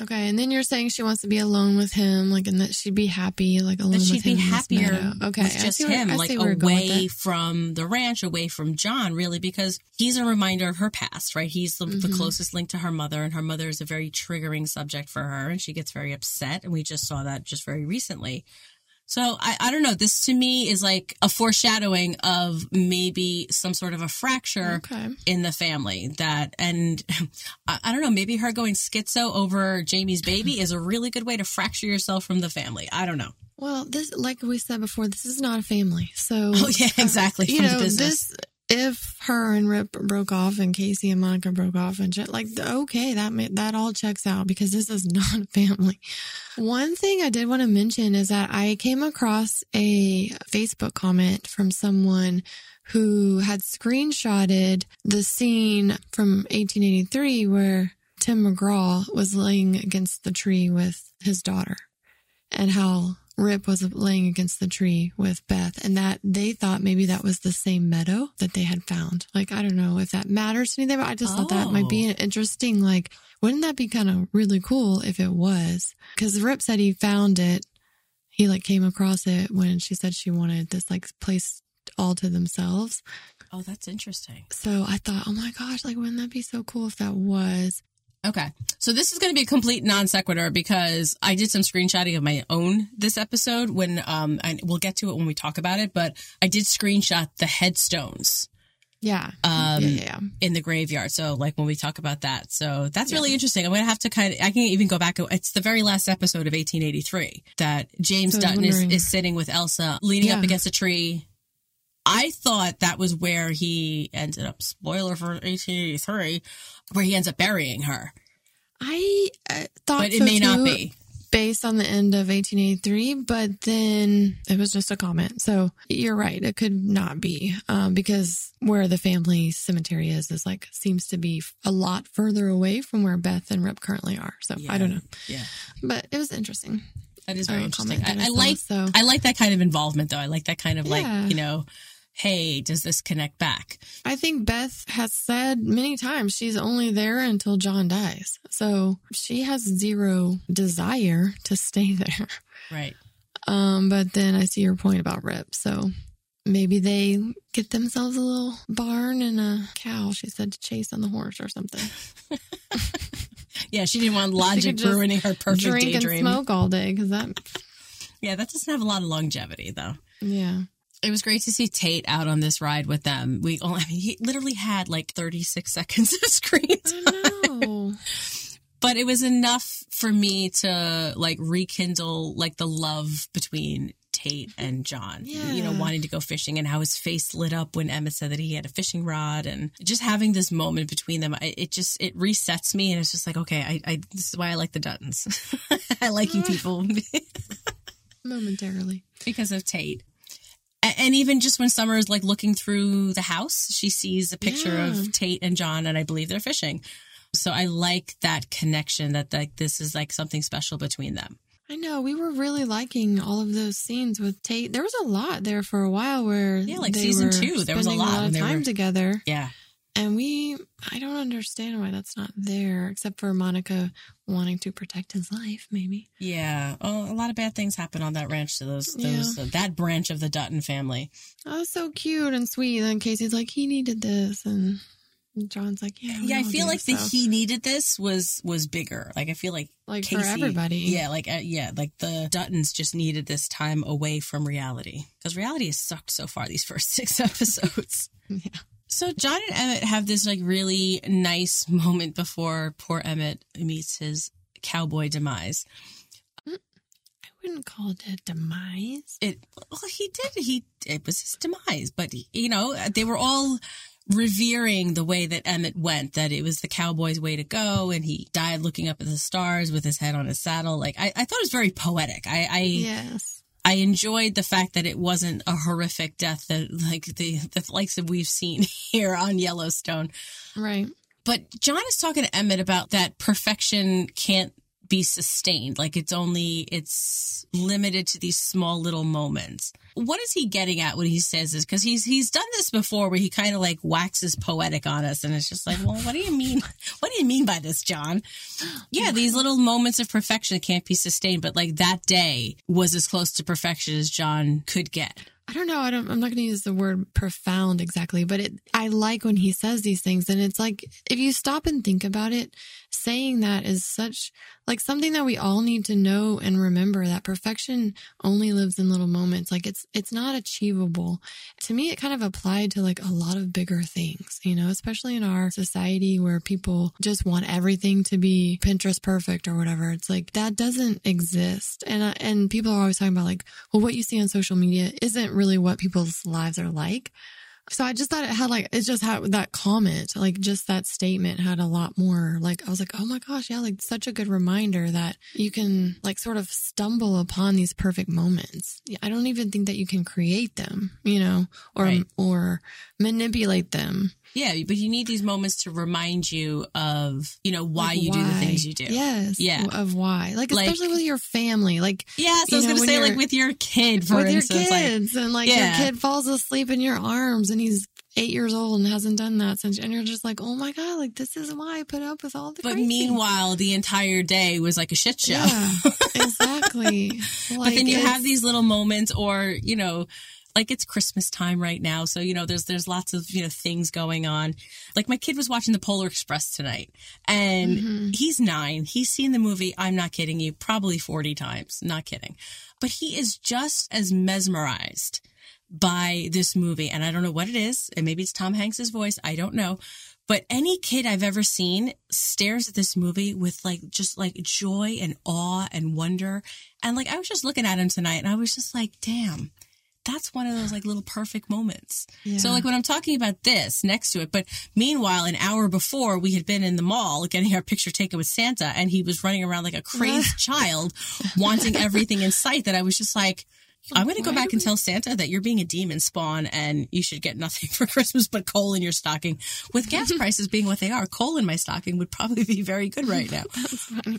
Okay, and then you're saying she wants to be alone with him, like, and that she'd be happy, like alone with him. That she'd be him happier. Okay, with I just see where- him, I like see where you're going away from the ranch, away from John, really, because he's a reminder of her past, right? He's the, the Mhm. closest link to her mother, and her mother is a very triggering subject for her, and she gets very upset, and we just saw that just very recently. So I, I don't know. This to me is like a foreshadowing of maybe some sort of a fracture Okay. in the family that and <laughs> I, I don't know maybe her going schizo over jamie's baby is a really good way to fracture yourself from the family i don't know Well, this, like we said before, this is not a family. So, oh yeah <laughs> exactly uh, you know, this, if her and Rip broke off and Casey and Monica broke off and shit, like, okay, that, ma- that all checks out because this is <laughs> not family. One thing I did want to mention is that I came across a Facebook comment from someone who had screenshotted the scene from 1883 where Tim McGraw was laying against the tree with his daughter and how Rip was laying against the tree with Beth and that they thought maybe that was the same meadow that they had found. Like, I don't know if that matters to anything, but I just thought that might be Oh. interesting, like, wouldn't that be kind of really cool if it was? Cause Rip said he found it. He like came across it when she said she wanted this like place all to themselves. oh that's interesting So I thought, oh my gosh, like, wouldn't that be so cool if that was? Okay so this is going to be a complete non sequitur because i did some screenshotting of my own this episode when um and we'll get to it when we talk about it but i did screenshot the headstones Yeah. Um, yeah, yeah, yeah. in the graveyard. So like when we talk about that. So that's really interesting. I'm going to have to kind of, I can even go back. It's the very last episode of 1883 that James So Dutton is, is sitting with Elsa leaning up against a tree. I thought that was where he ended up, spoiler for 1883, where he ends up burying her. I uh, thought But it so may not be. based on the end of 1883, but then it was just a comment. So you're right. It could not be um, because where the family cemetery is, is like, seems to be a lot further away from where Beth and Rip currently are. So I don't know, Yeah. but it was interesting. That is very interesting. I, I like so I like that kind of involvement though. I like that kind of Yeah. like, you know, hey, does this connect back? I think Beth has said many times she's only there until John dies. So she has zero desire to stay <laughs> there. Right. Um, but then I see your point about Rip. So maybe they get themselves a little barn and a cow, she said, to chase on the horse or something. <laughs> <laughs> Yeah, she didn't want logic ruining her perfect Drink daydream. and smoke all day because that, Yeah, that doesn't have a lot of longevity though. yeah. It was great to see Tate out on this ride with them. We only, <laughs> I mean, he literally had like 36 <laughs> seconds of screen time, I know. but it was enough for me to like rekindle like the love between Tate and John. yeah. You know, wanting to go fishing and how his face lit up when Emma said that he had a fishing rod and just having this moment between them. I, it just, it resets me and it's just like, okay, I, I this is why I like the Duttons. <laughs> I like you people. Momentarily. because of Tate. A- And even just when Summer is like looking through the house, she sees a picture Yeah. of Tate and John, and I believe they're fishing. So I like that connection that like this is like something special between them. I know. We were really liking all of those scenes with Tate. There was a lot there for a while where Yeah, like season two, there was a spending lot of time were- together. Yeah, And we, I don't understand why that's not there, except for Monica wanting to protect his life, maybe. yeah. Oh, a lot of bad things happen on that ranch to those those uh, that branch of the Dutton family. Oh, so cute and sweet. And Casey's like, he needed this. And John's like, yeah. Yeah, I feel like the so. he needed this was was bigger. Like I feel like Like for everybody. Yeah, like uh, yeah, like the Duttons just needed this time away from reality because reality has sucked so far these first <laughs> six episodes. <laughs> Yeah. So John and Emmett have this like really nice <laughs> moment before poor Emmett meets his cowboy demise. Mm, I wouldn't call it a demise. It well, he did he it was his demise, but you know they were all revering the way that Emmett went, that it was the cowboy's way to go, and he died looking up at the stars with his head on his saddle. Like I, I thought it was very poetic. I, I Yes. I enjoyed the fact that it wasn't a horrific death that like the the likes that we've seen <laughs> here on Yellowstone. Right. But John is talking to Emmett about that perfection can't be sustained. Like it's only, it's limited to these small little moments. What is he getting at when he says this? Cause he's, he's done this before where he kind of like waxes poetic on us. And it's just like, well, what do you mean? <laughs> What do you mean by this, John? Yeah, these little moments of perfection can't be sustained, but like that day was as close to perfection as John could get. I don't know. I don't, I'm not going to use the word profound exactly, but it, I like when he says these things. And it's like, if you stop and think about it, saying that is such like something that we all need to know and remember that perfection only lives in little moments. Like it's, it's not achievable. To me, it kind of applied to like a lot of bigger things, you know, especially in our society where people just want everything to be Pinterest perfect or whatever. It's like that doesn't exist. And, uh, and people are always talking about like, well, what you see on social media isn't really what people's lives are like. So I just thought it had like, it just had that comment, like just that statement had a lot more. Like, I was like, oh my gosh, yeah, like such a good reminder that you can like sort of stumble upon these perfect moments. I don't even think that you can create them, you know, or, Right. or manipulate them. Yeah, but you need these moments to remind you of, you know, why Like, you do the things you do. Yes. Yeah. Of why. Like, Like- especially with your family. Like, Yeah, so I was going to say, like, with your kid, for with instance. your like, kids and like Yeah. your kid falls asleep in your arms and he's eight years old and hasn't done that since and you're just like oh my god like this is why i put up with all the but crazy. meanwhile, the entire day was like a shit show. yeah exactly <laughs> but then you have these little moments or, you know, like it's Christmas time right now. So, you know, there's, there's lots of, you know, things going on. Like my kid was watching the Polar Express tonight and Mm-hmm. he's nine. He's seen the movie. I'm not kidding you, probably 40 times. Not kidding. But he is just as mesmerized by this movie. And I don't know what it is. And maybe it's Tom Hanks's voice. I don't know. But any kid I've ever seen stares at this movie with like just like joy and awe and wonder. And like I was just looking at him tonight and I was just like, damn, that's one of those like little perfect moments. So like when I'm talking about this next to it, but meanwhile, an hour before we had been in the mall getting our picture taken with Santa and he was running around like a crazed child wanting everything in sight that I was just like, I'm going to go back do and tell Santa that you're being a demon spawn and you should get nothing <laughs> for Christmas but coal in your stocking. With gas <laughs> prices being what they are, coal in my stocking would probably be very good right now. <laughs>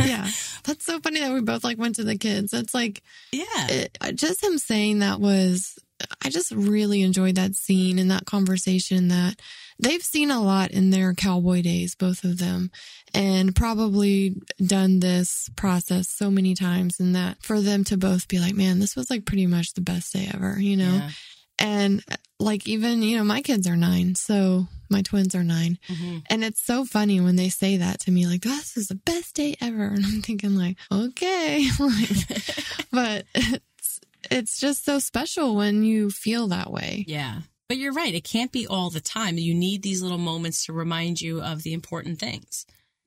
yeah that's so funny that we both like went to the kids it's like Yeah. it, uh, just him saying that was i just really enjoyed that scene and that conversation that they've seen a lot in their cowboy days both of them and probably done this process so many times and that for them to both be like man this was like pretty much the best day ever you know Yeah. and like even you know my kids are nine so my twins are 9 Mhm. and it's so funny when they say that to me like this is the best day ever <laughs> and i'm thinking like okay <laughs> <laughs> but it's it's just so special when you feel that way Yeah. But you're right. It can't be all the time. You need these little moments to remind you of the important things.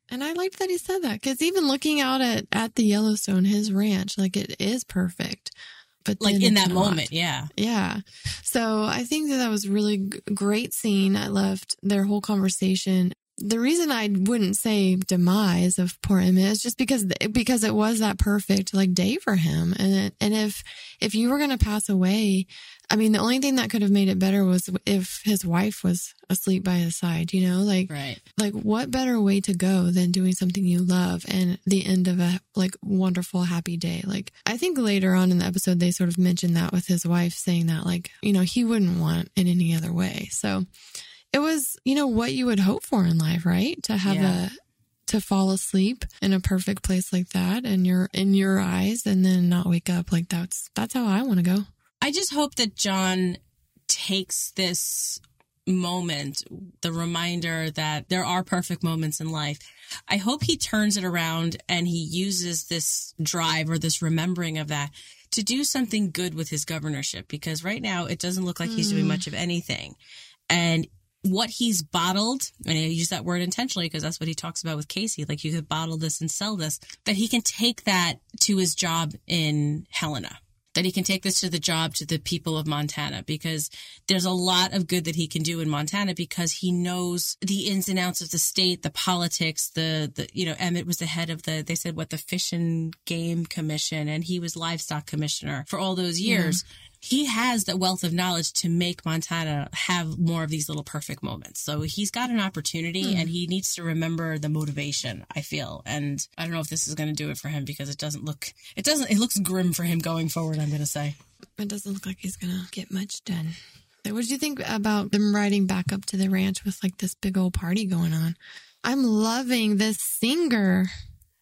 and i liked that he said that because even looking out at at the yellowstone his ranch like it is perfect but Like in that not. moment. Yeah. Yeah. So I think that that was really g- great scene. I loved their whole conversation. The reason I wouldn't say demise of poor Emmett is just because because it was that perfect like day for him, and it, and if if you were going to pass away, I mean, the only thing that could have made it better was if his wife was asleep by his side. You know, like Right. like what better way to go than doing something you love and the end of a like wonderful happy day like i think later on in the episode they sort of mentioned that with his wife saying that like you know he wouldn't want it any other way so it was you know what you would hope for in life right to have Yeah. a to fall asleep in a perfect place like that and you're in your eyes and then not wake up like that's that's how i want to go I just hope that John takes this moment, the reminder that there are perfect moments in life. I hope he turns it around and he uses this drive or this remembering of that to do something good with his governorship because right now it doesn't look like he's doing mm. much of anything. And what he's bottled, and I use that word intentionally because that's what he talks about with Casey, like you could bottle this and sell this, that he can take that to his job in Helena that he can take this to the job to the people of Montana because there's a lot of good that he can do in Montana because he knows the ins and outs of the state, the politics, the, the, you know, Emmett was the head of the, they said what, the Fish and Game Commission and he was livestock commissioner for all those mm-hmm. years. He has the wealth of knowledge to make Montana have more of these little perfect moments. So he's got an opportunity hmm. and he needs to remember the motivation, I feel. And I don't know if this is going to do it for him because it doesn't look, it doesn't, it looks grim for him going forward, I'm going to say. It doesn't look like he's gonna get much done. What did you think about them riding back up to the ranch with like this big old party going on? I'm loving this singer.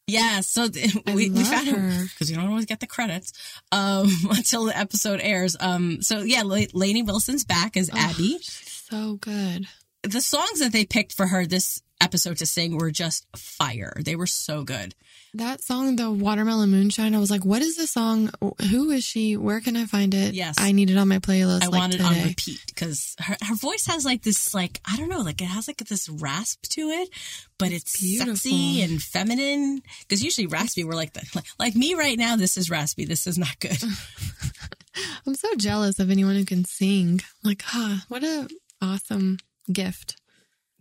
Yeah, so <laughs> we, we found her. because you don't always get the credits um, <laughs> until the episode airs. Um, so yeah, La- Lainey Wilson's back as Abby. So good. The songs that they picked for her this episode to sing were just fire. They were so good. That song, the Watermelon Moonshine, I was like, what is the song? Who is she? Where can I find it? Yes. I need it on my playlist. I like want it on repeat because her, her voice has like this, like, I don't know, like it has like this rasp to it, but it's, sexy and feminine. Because usually raspy, we're like, the, like, like me right now, this is raspy. This is not good. <laughs> <laughs> I'm so jealous of anyone who can sing. Like, huh, what a awesome gift.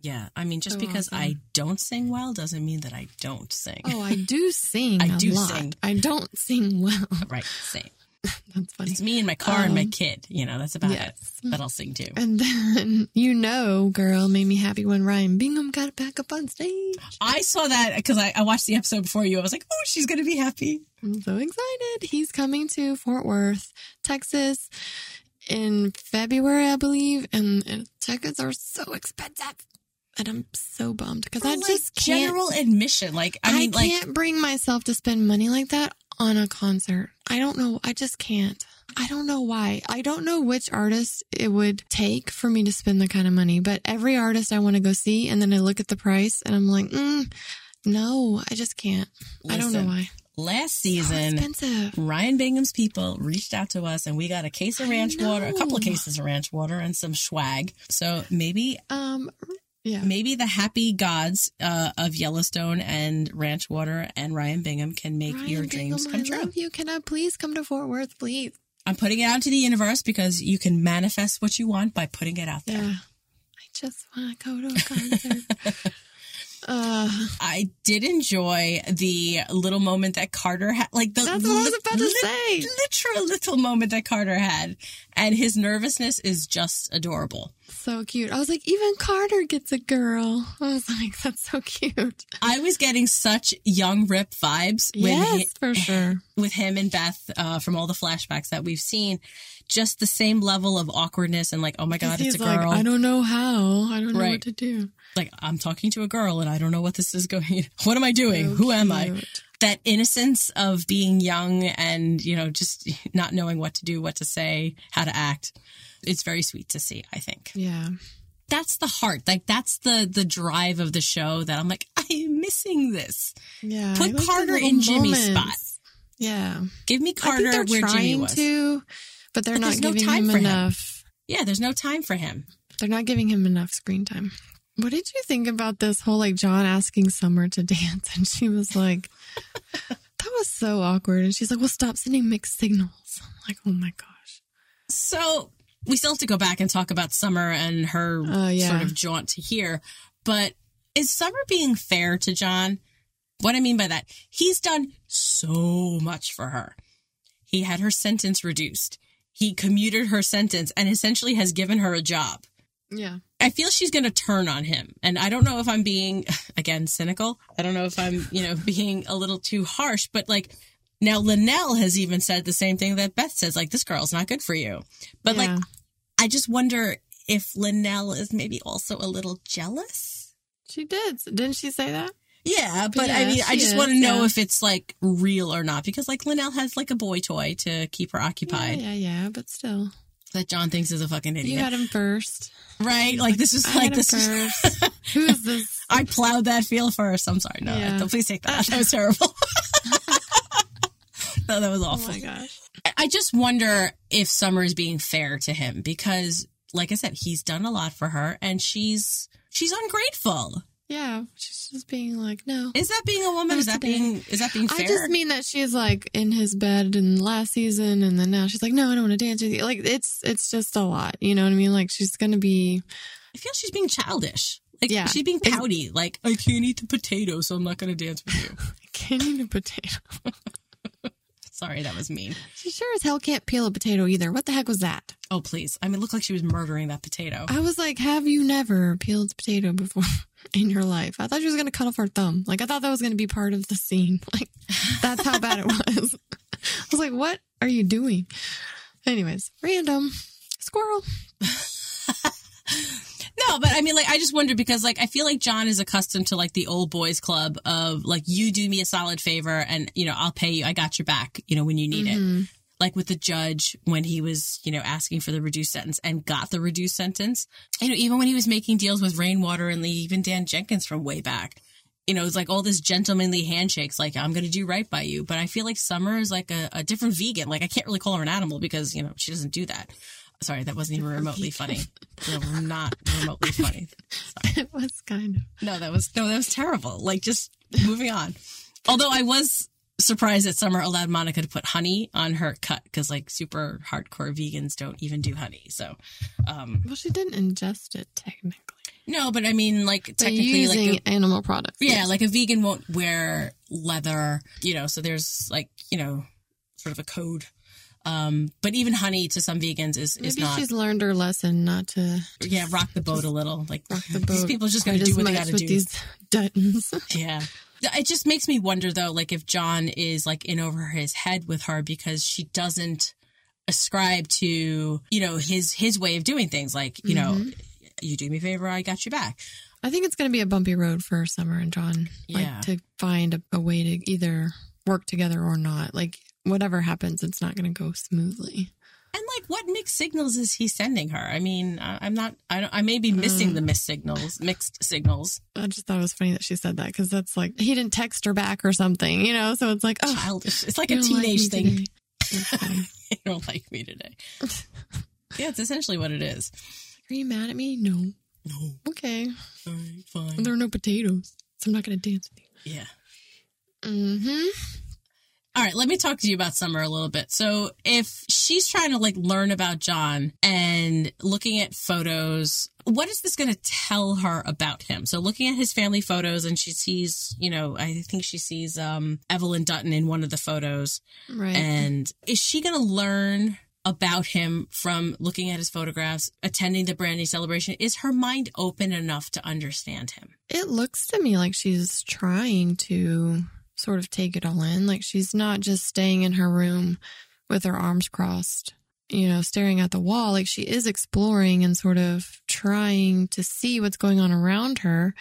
Yeah. I mean, just So because awesome. I don't sing well doesn't mean that I don't sing. Oh, I do <laughs> sing I do lot. sing. I don't sing well. <laughs> Right. Same. <laughs> That's funny. It's me and my car and my Um, kid. You know, that's about yes. it. But I'll sing too. And then, you know, girl, made me happy when Ryan Bingham got back up on stage. I saw that because I, I watched the episode before you. I was like, oh, she's going to be happy. I'm so excited. He's coming to Fort Worth, Texas in February, I believe. And uh, tickets are so expensive. And I'm so bummed because I like, just can't. general admission. Like, I mean, like, can't bring myself to spend money like that on a concert. I don't know. I just can't. I don't know why. I don't know which artist it would take for me to spend the kind of money, but every artist I want to go see, and then I look at the price and I'm like, mm, no, I just can't. I don't know why. last season, expensive. Ryan Bingham's people reached out to us and we got a case of ranch water, a couple of cases of ranch water and some swag. So maybe, Um, yeah. maybe the happy gods uh, of Yellowstone and ranch water and Ryan Bingham can make Ryan your dreams come I true. love you. Can I please come to Fort Worth, please? I'm putting it out to the universe because you can manifest what you want by putting it out there. Yeah. I just want to go to a concert. <laughs> uh, I did enjoy the little moment that Carter had, like the That's what I was about to lit- say. literal little moment that Carter had, and his nervousness is just adorable. so cute. I was like, even Carter gets a girl. I was like, that's so cute. I was getting such young Rip vibes with yes, hi- for sure. <laughs> with him and Beth uh, from all the flashbacks that we've seen. Just the same level of awkwardness and like, oh my god, it's a like, girl. I don't know how. I don't know Right. what to do. like I'm talking to a girl and I don't know what this is going. <laughs> What am I doing? So Who am I? that innocence of being young and you know just <laughs> not knowing what to do what to say how to act it's very sweet to see i think Yeah. that's the heart like that's the the drive of the show that i'm like <laughs> i'm missing this Yeah. Put like Carter in Jimmy's moments. Yeah. give me carter where jimmy was to, but they're But not no giving time him for him. enough. yeah there's no time for him They're not giving him enough screen time. What did you think about this whole like John asking Summer to <laughs> dance? And she was like, that was so awkward. And she's like, well, stop sending mixed signals. I'm like, oh my gosh. so we still have to go back and talk about summer and her Oh, yeah. sort of jaunt to here but is summer being fair to john what i mean by that he's done so much for her he had her sentence reduced he commuted her sentence and essentially has given her a job Yeah. I feel she's going to turn on him. And I don't know if I'm being, <laughs> again, cynical. I don't know if I'm, you know, <laughs> being a little too harsh, but like now Lynelle has even said the same thing that Beth says, like, this girl's not good for you. But like, I just wonder if Lynelle is maybe also a little jealous. She did. Didn't she say that? Yeah, but I mean, I just is, want to know yeah. if it's like real or not because like Lynelle has like a boy toy to keep her occupied yeah, yeah. But still, that John thinks is a fucking idiot. you had him first. right? Like this is I like this is first. <laughs> Who is this? I plowed that field first. I'm sorry. No, Yeah. don't please take that. <laughs> That was terrible. <laughs> no, that was Oh awful. my gosh. I just wonder if Summer is being fair to him because, like I said, he's done a lot for her, and she's she's ungrateful. Yeah. She's just being like, no. Is that being a woman? Is that today. being is that being fair? I just mean that she's like in his bed in last season, and then now she's like, "No, I don't want to dance with you." Like it's it's just a lot, you know what I mean? Like she's gonna be, I feel she's being childish. Like Yeah. she's being pouty. Like I can't eat the potato, so I'm not going to dance with you. <laughs> I can't eat a potato. <laughs> Sorry, that was mean. She sure as hell can't peel a potato either. What the heck was that? Oh, please. I mean, it looked like she was murdering that potato. I was like, have you never peeled a potato before <laughs> in your life? I thought she was going to cut off her thumb. Like, I thought that was going to be part of the scene. <laughs> Like, that's how bad it was. <laughs> I was like, what are you doing? Anyways, random squirrel. No, but I mean, like, I just wonder because, like, I feel like John is accustomed to, like, the old boys club of, like, you do me a solid favor and, you know, I'll pay you. I got your back, you know, when you need it. Mm-hmm. Like with the judge when he was, you know, asking for the reduced sentence and got the reduced sentence. You know, even when he was making deals with Rainwater and Lee, even Dan Jenkins from way back. You know, it's like all this gentlemanly handshakes, like, I'm going to do right by you. But I feel like Summer is like a, a different vegan. Like, I can't really call her an animal because, you know, she doesn't do that. Sorry, that wasn't even remotely funny. <laughs> No, not remotely funny. It was kind of. No, that was no, that was terrible. Like just moving on. Although I was surprised that Summer allowed Monica to put honey on her cut because like super hardcore vegans don't even do honey. So, um, Well, she didn't ingest it technically. no, but I mean, like But technically, using like a, animal products. yeah, yes. like a vegan won't wear leather, you know. So there's like you know, sort of a code. Um, but even honey to some vegans is is Maybe not. she's learned her lesson not to yeah, rock the boat a little. Like rock the boat. these people are just going to do what they got to do. These Duttons. <laughs> Yeah. It just makes me wonder though, like if John is like in over his head with her because she doesn't ascribe to, you know, his his way of doing things. Like, you know, Mm-hmm. you do me a favor, I got you back. I think it's going to be a bumpy road for Summer and John. Like Yeah. to find a, a way to either work together or not. Like whatever happens, it's not going to go smoothly. And like, what mixed signals is he sending her? I mean, I'm not. I don't. I may be missing Mm. the mixed signals. Mixed signals. I just thought it was funny that she said that because that's like he didn't text her back or something, you know. So it's like, oh, Childish. It's like a don't like teenage thing. today. That's funny. <laughs> you don't like me today. yeah, it's essentially what it is. Are you mad at me? No. No, Okay. all right, fine. There are no potatoes, so I'm not going to dance with you. Yeah. Mm-hmm. All right, let me talk to you about Summer a little bit. So, if she's trying to like learn about John and looking at photos, what is this going to tell her about him? So, looking at his family photos, and she sees, you know, I think she sees um, Evelyn Dutton in one of the photos. Right. And is she going to learn about him from looking at his photographs, attending the brandy celebration? Is her mind open enough to understand him? It looks to me like she's trying to sort of take it all in. Like she's not just staying in her room with her arms crossed, you know, staring at the wall. Like she is exploring and sort of trying to see what's going on around her.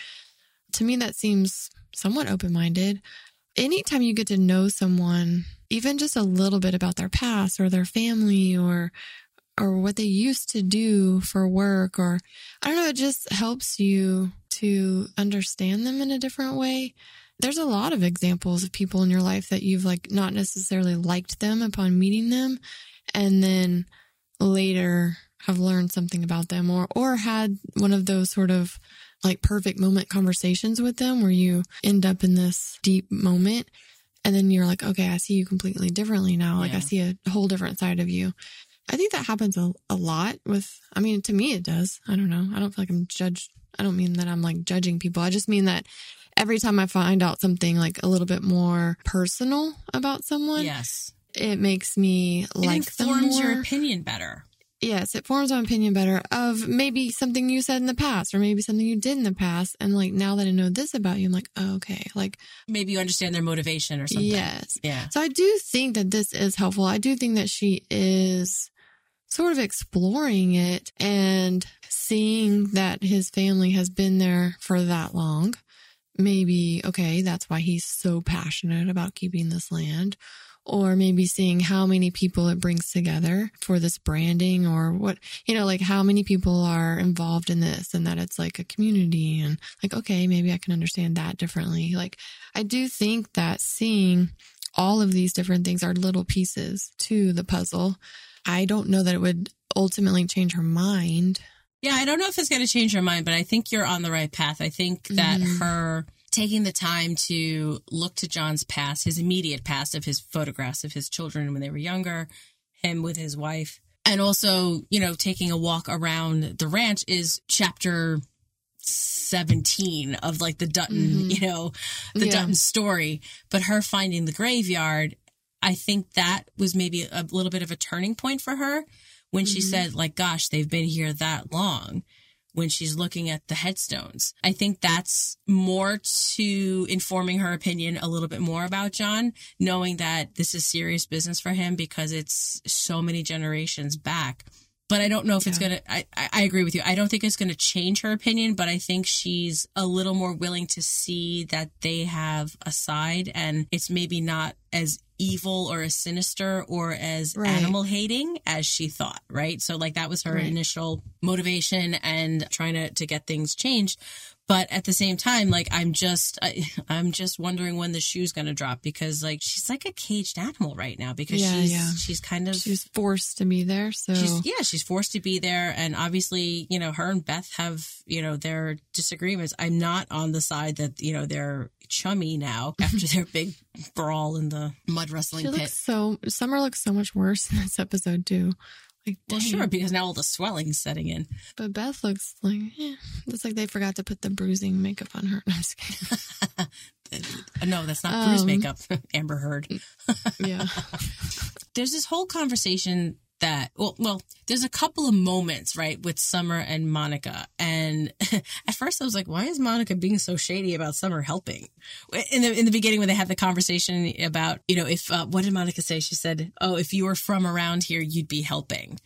To me, that seems somewhat open minded. Anytime you get to know someone, even just a little bit about their past or their family or or what they used to do for work or I don't know, it just helps you to understand them in a different way. There's a lot of examples of people in your life that you've like not necessarily liked them upon meeting them and then later have learned something about them or or had one of those sort of like perfect moment conversations with them where you end up in this deep moment and then you're like okay I see you completely differently now like Yeah. I see a whole different side of you. I think that happens a, a lot with, I mean, to me it does. I don't know. I don't feel like I'm judged. I don't mean that I'm like judging people. I just mean that every time I find out something like a little bit more personal about someone, Yes. it makes me like it them informs your opinion better. yes, it forms my opinion better of maybe something you said in the past or maybe something you did in the past. And like now that I know this about you, I'm like, oh, okay. Like, Maybe you understand their motivation or something. yes. Yeah. So I do think that this is helpful. I do think that she is sort of exploring it and seeing that his family has been there for that long. Maybe, okay, that's why he's so passionate about keeping this land. Or maybe seeing how many people it brings together for this branding or what, you know, like how many people are involved in this and that it's like a community and like, okay, maybe I can understand that differently. Like, I do think that seeing all of these different things are little pieces to the puzzle. I don't know that it would ultimately change her mind. Yeah, I don't know if it's going to change her mind, but I think you're on the right path. I think that Mhm. her taking the time to look to John's past, his immediate past of his photographs of his children when they were younger, him with his wife, and also, you know, taking a walk around the ranch is chapter 17 of like the Dutton, Mhm. you know, the Yeah. Dutton story. But her finding the graveyard, I think that was maybe a little bit of a turning point for her when she mm-hmm. said, like, gosh, they've been here that long when she's looking at the headstones. I think that's more to informing her opinion a little bit more about John, knowing that this is serious business for him because it's so many generations back. But I don't know if it's gonna. I, I I agree with you. I don't think it's gonna change her opinion, but I think she's a little more willing to see that they have a side, and it's maybe not as evil or as sinister or as Right. animal hating as she thought. Right. So like that was her Right. initial motivation and trying to to get things changed. But at the same time, like I'm just, I, <laughs> I'm just wondering when the shoe's going to drop because like she's like a caged animal right now because Yeah, she's yeah. she's kind of She's forced to be there. So She's yeah, she's forced to be there, and obviously, you know, her and Beth have you know their disagreements. I'm not on the side that you know they're chummy now <laughs> after their big brawl in the mud wrestling she pit. looks so Summer looks so much worse in this episode too. Like well, dang. sure, because now all the swelling's setting in. But Beth looks like it's like they forgot to put the bruising makeup on her. <laughs> I'm just kidding. <laughs> No, that's not bruise Um, makeup. Amber Heard. Yeah. <laughs> There's this whole conversation that well, well, there's a couple of moments right with Summer and Monica, and <laughs> at first I was like, why is Monica being so shady about Summer helping? In the in the beginning when they had the conversation about you know if uh, what did Monica say? She said, oh, if you were from around here, you'd be helping.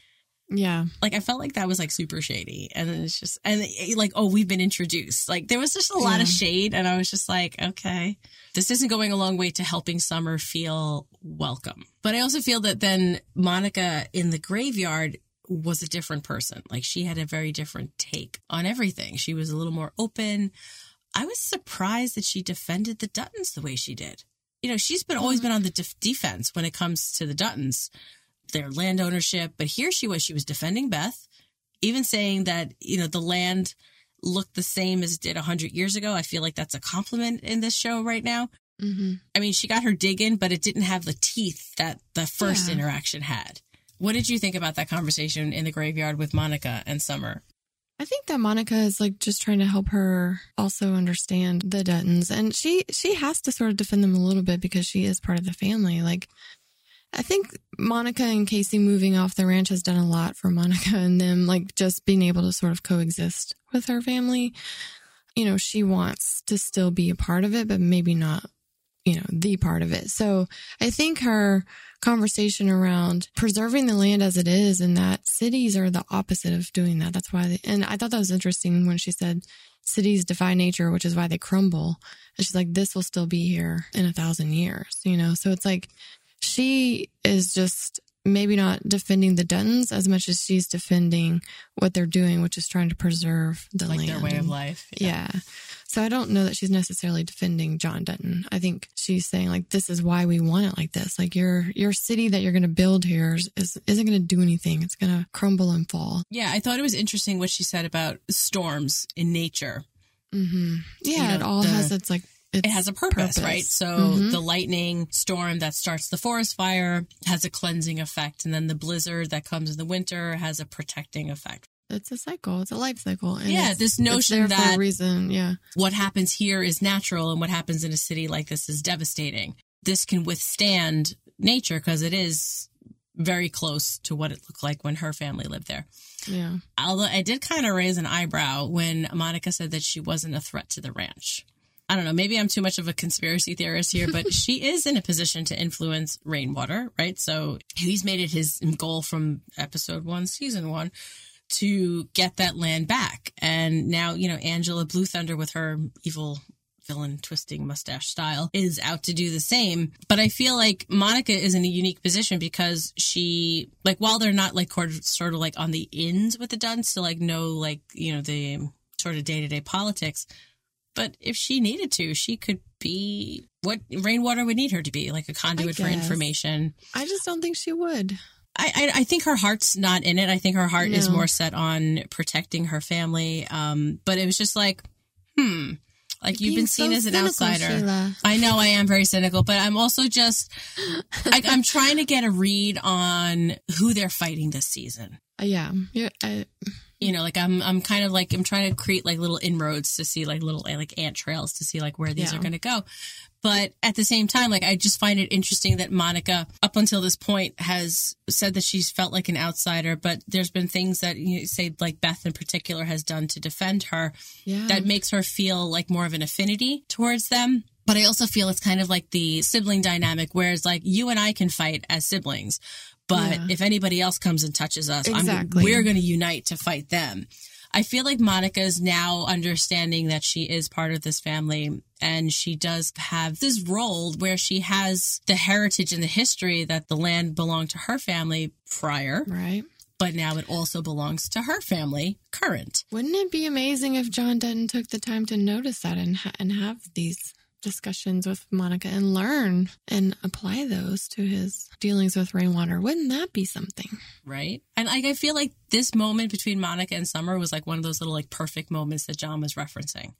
Yeah. Like I felt like that was like super shady, and then it's just and like oh we've been introduced. Like there was just a lot of shade, and I was just like okay, this isn't going a long way to helping Summer feel welcome. But I also feel that then Monica in the graveyard was a different person. Like she had a very different take on everything. She was a little more open. I was surprised that she defended the Duttons the way she did. You know, she's been always mm. been on the def- defense when it comes to the Duttons, their land ownership. But here she was, she was defending Beth, even saying that, you know, the land looked the same as it did 100 years ago. I feel like that's a compliment in this show right now. hmm I mean, she got her dig in, but it didn't have the teeth that the first Yeah. interaction had. What did you think about that conversation in the graveyard with Monica and Summer? I think that Monica is like just trying to help her also understand the Duttons, and she she has to sort of defend them a little bit because she is part of the family. Like, I think Monica and Casey moving off the ranch has done a lot for Monica and them, like just being able to sort of coexist with her family. You know, she wants to still be a part of it, but maybe not, you know, the part of it. So I think her conversation around preserving the land as it is and that cities are the opposite of doing that. That's why, they, and I thought that was interesting when she said cities defy nature, which is why they crumble. And she's like, this will still be here in a thousand years, you know? So it's like she is just maybe not defending the Duttons as much as she's defending what they're doing, which is trying to preserve the Like land. their way of life. yeah. So I don't know that she's necessarily defending John Dutton. I think she's saying like this is why we want it like this. Like your your city that you're going to build here is, is isn't going to do anything. It's going to crumble and fall. Yeah, I thought it was interesting what she said about storms in nature. hmm Yeah, You know, it all the- has its like It has a purpose, right? So Mhm. the lightning storm that starts the forest fire has a cleansing effect, and then the blizzard that comes in the winter has a protecting effect. it's a cycle. It's a life cycle. And Yeah, this notion that- a reason. Yeah. what happens here is natural and what happens in a city like this is devastating. This can withstand nature because it is very close to what it looked like when her family lived there. Yeah. Although I did kind of raise an eyebrow when Monica said that she wasn't a threat to the ranch. I don't know, maybe I'm too much of a conspiracy theorist here, but she <laughs> is in a position to influence rainwater, right? So he's made it his goal from episode one, season one, to get that land back. And now, you know, Angela Blue Thunder with her evil villain twisting mustache style is out to do the same. But I feel like Monica is in a unique position because she, like, while they're not like sort of- sort of like on the ends with the Duttons to like know like, you know, the sort of day to day politics. But if she needed to, she could be what Rainwater would need her to be, like a conduit for information. I just don't think she would. I, I, I think her heart's not in it. I think her heart is more set on protecting her family. Um, but it was just like, hmm, like you've been seen so as an cynical, outsider. Sheila. I know I am very cynical, but I'm also just, I, I'm trying to get a read on who they're fighting this season. Uh, <laughs> yeah. Yeah. I, You know, like I'm I'm kind of like I'm trying to create like little inroads to see like little like ant trails to see like where these Yeah. are going to go. But at the same time, like I just find it interesting that Monica, up until this point, has said that she's felt like an outsider. But there's been things that you know, say, like Beth in particular, has done to defend her Yeah. that makes her feel like more of an affinity towards them. But I also feel it's kind of like the sibling dynamic, whereas like you and I can fight as siblings, but Yeah. if anybody else comes and touches us, Exactly. I'm, we're going to unite to fight them. I feel like Monica is now understanding that she is part of this family and she does have this role where she has the heritage and the history that the land belonged to her family prior, right. but now it also belongs to her family current. Wouldn't it be amazing if John Dutton took the time to notice that and ha- and have these discussions with Monica and learn and apply those to his dealings with Rainwater? Wouldn't that be something? right? And like I feel like this moment between Monica and Summer was like one of those little like perfect moments that John was referencing.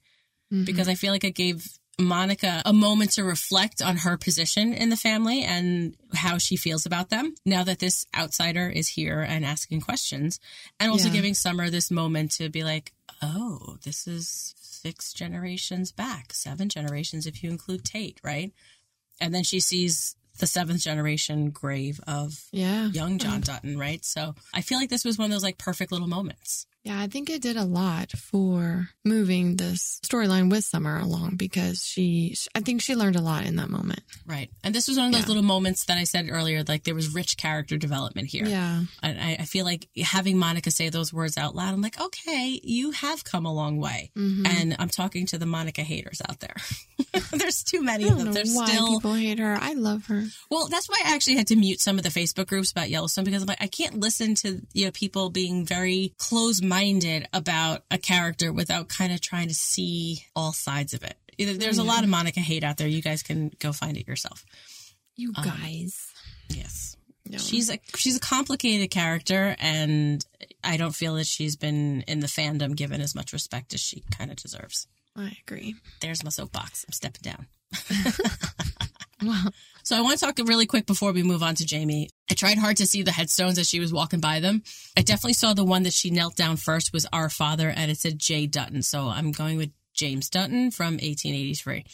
Mm-hmm. Because I feel like it gave Monica a moment to reflect on her position in the family and how she feels about them now that this outsider is here and asking questions and also Yeah. giving Summer this moment to be like, "Oh, this is six generations back, seven generations if you include Tate, right?" And then she sees the seventh generation grave of Yeah. young John Dutton, right? So I feel like this was one of those like perfect little moments. Yeah, I think it did a lot for moving this storyline with Summer along because she, I think she learned a lot in that moment. Right. And this was one of those Yeah. little moments that I said earlier, like there was rich character development here. Yeah. And I, I feel like having Monica say those words out loud, I'm like, okay, you have come a long way. Mhm. And I'm talking to the Monica haters out there. <laughs> There's too many of them. There's why still people hate her. I love her. Well, that's why I actually had to mute some of the Facebook groups about Yellowstone because I'm like, I can't listen to you know people being very close minded about a character without kind of trying to see all sides of it. There's a lot of Monica hate out there. You guys can go find it yourself. You um, guys. Yes. No. She's a she's a complicated character, and I don't feel that she's been in the fandom given as much respect as she kind of deserves. I agree. There's my soapbox. I'm stepping down. <laughs> Well, So I want to talk really quick before we move on to Jamie. I tried hard to see the headstones as she was walking by them. I definitely saw the one that she knelt down first was Our Father, and it said J. Dutton. So I'm going with James Dutton from 1883.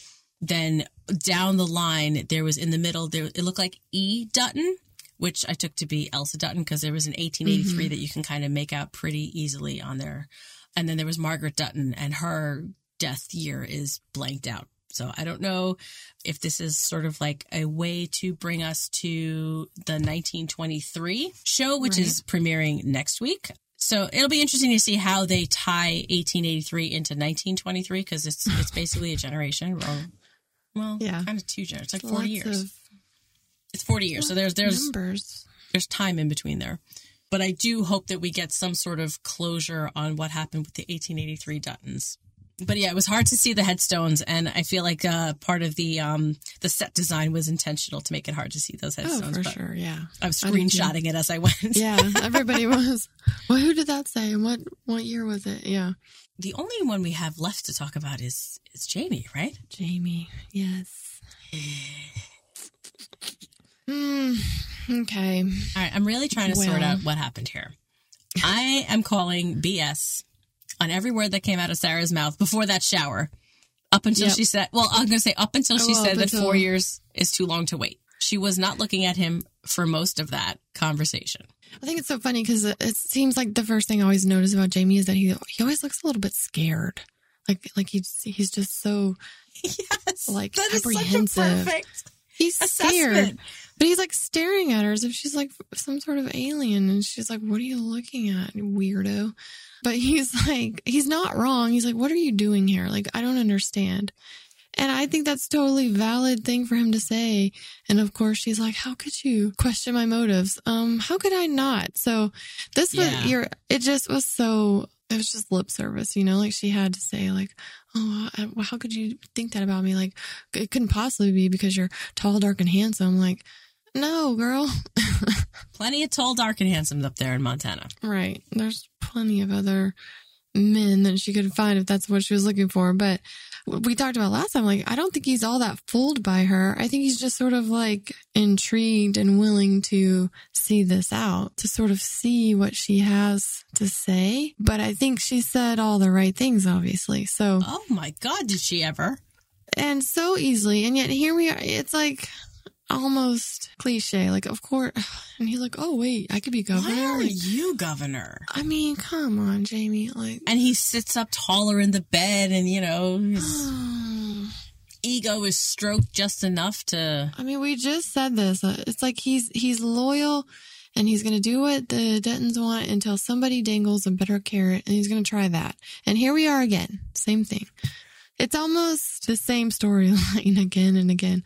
Then down the line, there was in the middle, there it looked like E. Dutton, which I took to be Elsa Dutton because there was an 1883 mm-hmm. that you can kind of make out pretty easily on there. And then there was Margaret Dutton, and her death year is blanked out. So I don't know if this is sort of like a way to bring us to the 1923 show, which is premiering next week. So it'll be interesting to see how they tie 1883 into 1923 because it's <sighs> it's basically a generation. Well, well, Yeah. kind of two generations, like 40 lots years. of It's 40 years. So there's there's numbers. there's time in between there. But I do hope that we get some sort of closure on what happened with the 1883 Duttons. But yeah, it was hard to see the headstones, and I feel like uh, part of the um, the set design was intentional to make it hard to see those headstones. Oh, headstones. for but sure. Yeah. I was I screenshotting it as I went. Yeah. <laughs> Everybody was. Well, who did that say? And what what year was it? Yeah. The only one we have left to talk about is is Jamie, right? Jamie. Yes. Hmm. Okay. All right, I'm really trying to sort out what happened here. I am calling BS on every word that came out of Sarah's mouth before that shower. Up until Yep. she said, well, I'm going to say up until she Oh, said that until- four years is too long to wait. She was not looking at him for most of that conversation. I think it's so funny because it, it seems like the first thing I always notice about Jamie is that he he always looks a little bit scared. Like like he's he's just so <laughs> Yes, Like, that is such a apprehensive. perfect he's scared. But he's like staring at her as if she's like some sort of alien. And she's like, What are you looking at, weirdo? But he's <laughs> like, he's not wrong. He's like, What are you doing here? Like, I don't understand. And I think that's totally valid thing for him to say. And of course, she's like, How could you question my motives? Um, how could I not? So this was Yeah. your, it just was so, it was just lip service, you know, like she had to say, like, Oh, how could you think that about me? Like, it couldn't possibly be because you're tall, dark, and handsome. Like, no, girl. <laughs> Plenty of tall, dark, and handsome up there in Montana. right. There's plenty of other men that she could find if that's what she was looking for. But we talked about last time, like, I don't think he's all that fooled by her. I think he's just sort of like intrigued and willing to see this out, to sort of see what she has to say. But I think she said all the right things, obviously. So, Oh my God, did she ever? and so easily. And yet here we are. It's like almost cliche. Like, of course. <sighs> And he's like, oh, wait, I could be governor. Why are Like, you governor? I mean, come on, Jamie. Like, And he sits up taller in the bed, and you know his <sighs> ego is stroked just enough to. I mean, we just said this. Uh, It's like he's he's loyal and he's going to do what the Duttons want until somebody dangles a better carrot and he's going to try that. And here we are again. Same thing. It's almost the same storyline <laughs> again and again.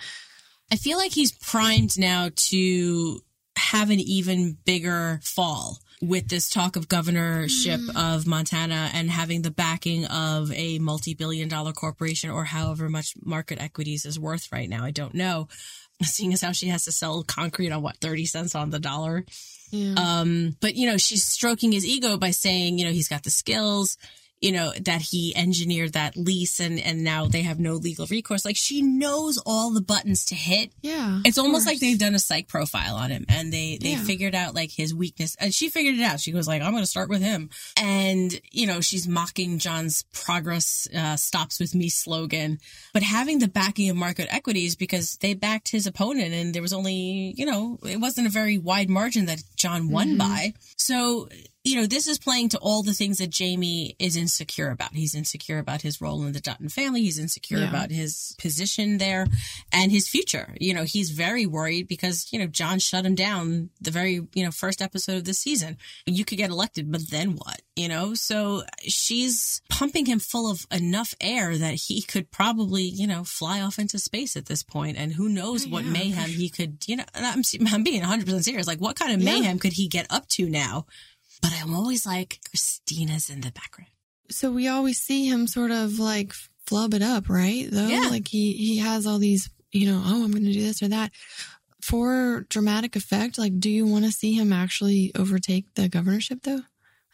I feel like he's primed now to have an even bigger fall with this talk of governorship of Montana and having the backing of a multi-billion dollar corporation or however much market equities is worth right now. I don't know. <laughs> Seeing as how she has to sell concrete on what 30 cents on the dollar. Yeah. Um, but you know, she's stroking his ego by saying, you know, he's got the skills, you know, that he engineered that lease and, and now they have no legal recourse. Like she knows all the buttons to hit. yeah. It's almost like they've done a psych profile on him and they, they Yeah. figured out like his weakness and she figured it out. She goes like, I'm going to start with him. And, you know, she's mocking John's progress, uh, stops with me slogan, but having the backing of market equities because they backed his opponent and there was only, you know, it wasn't a very wide margin that John won by. So, you know, this is playing to all the things that Jamie is insecure about. He's insecure about his role in the Dutton family. He's insecure Yeah. about his position there and his future. You know, he's very worried because, you know, John shut him down the very, you know, first episode of this season. You could get elected, but then what? You know, so she's pumping him full of enough air that he could probably, you know, fly off into space at this point. And who knows oh, what Yeah, mayhem he could, you know, and I'm, I'm being 100% serious. Like, what kind of Yeah. mayhem could he get up to now? But I'm always like, Christina's in the background. so we always see him sort of like flub it up, right? Though, Yeah. like he he has all these, you know, oh, I'm going to do this or that for dramatic effect. Like, do you want to see him actually overtake the governorship, though?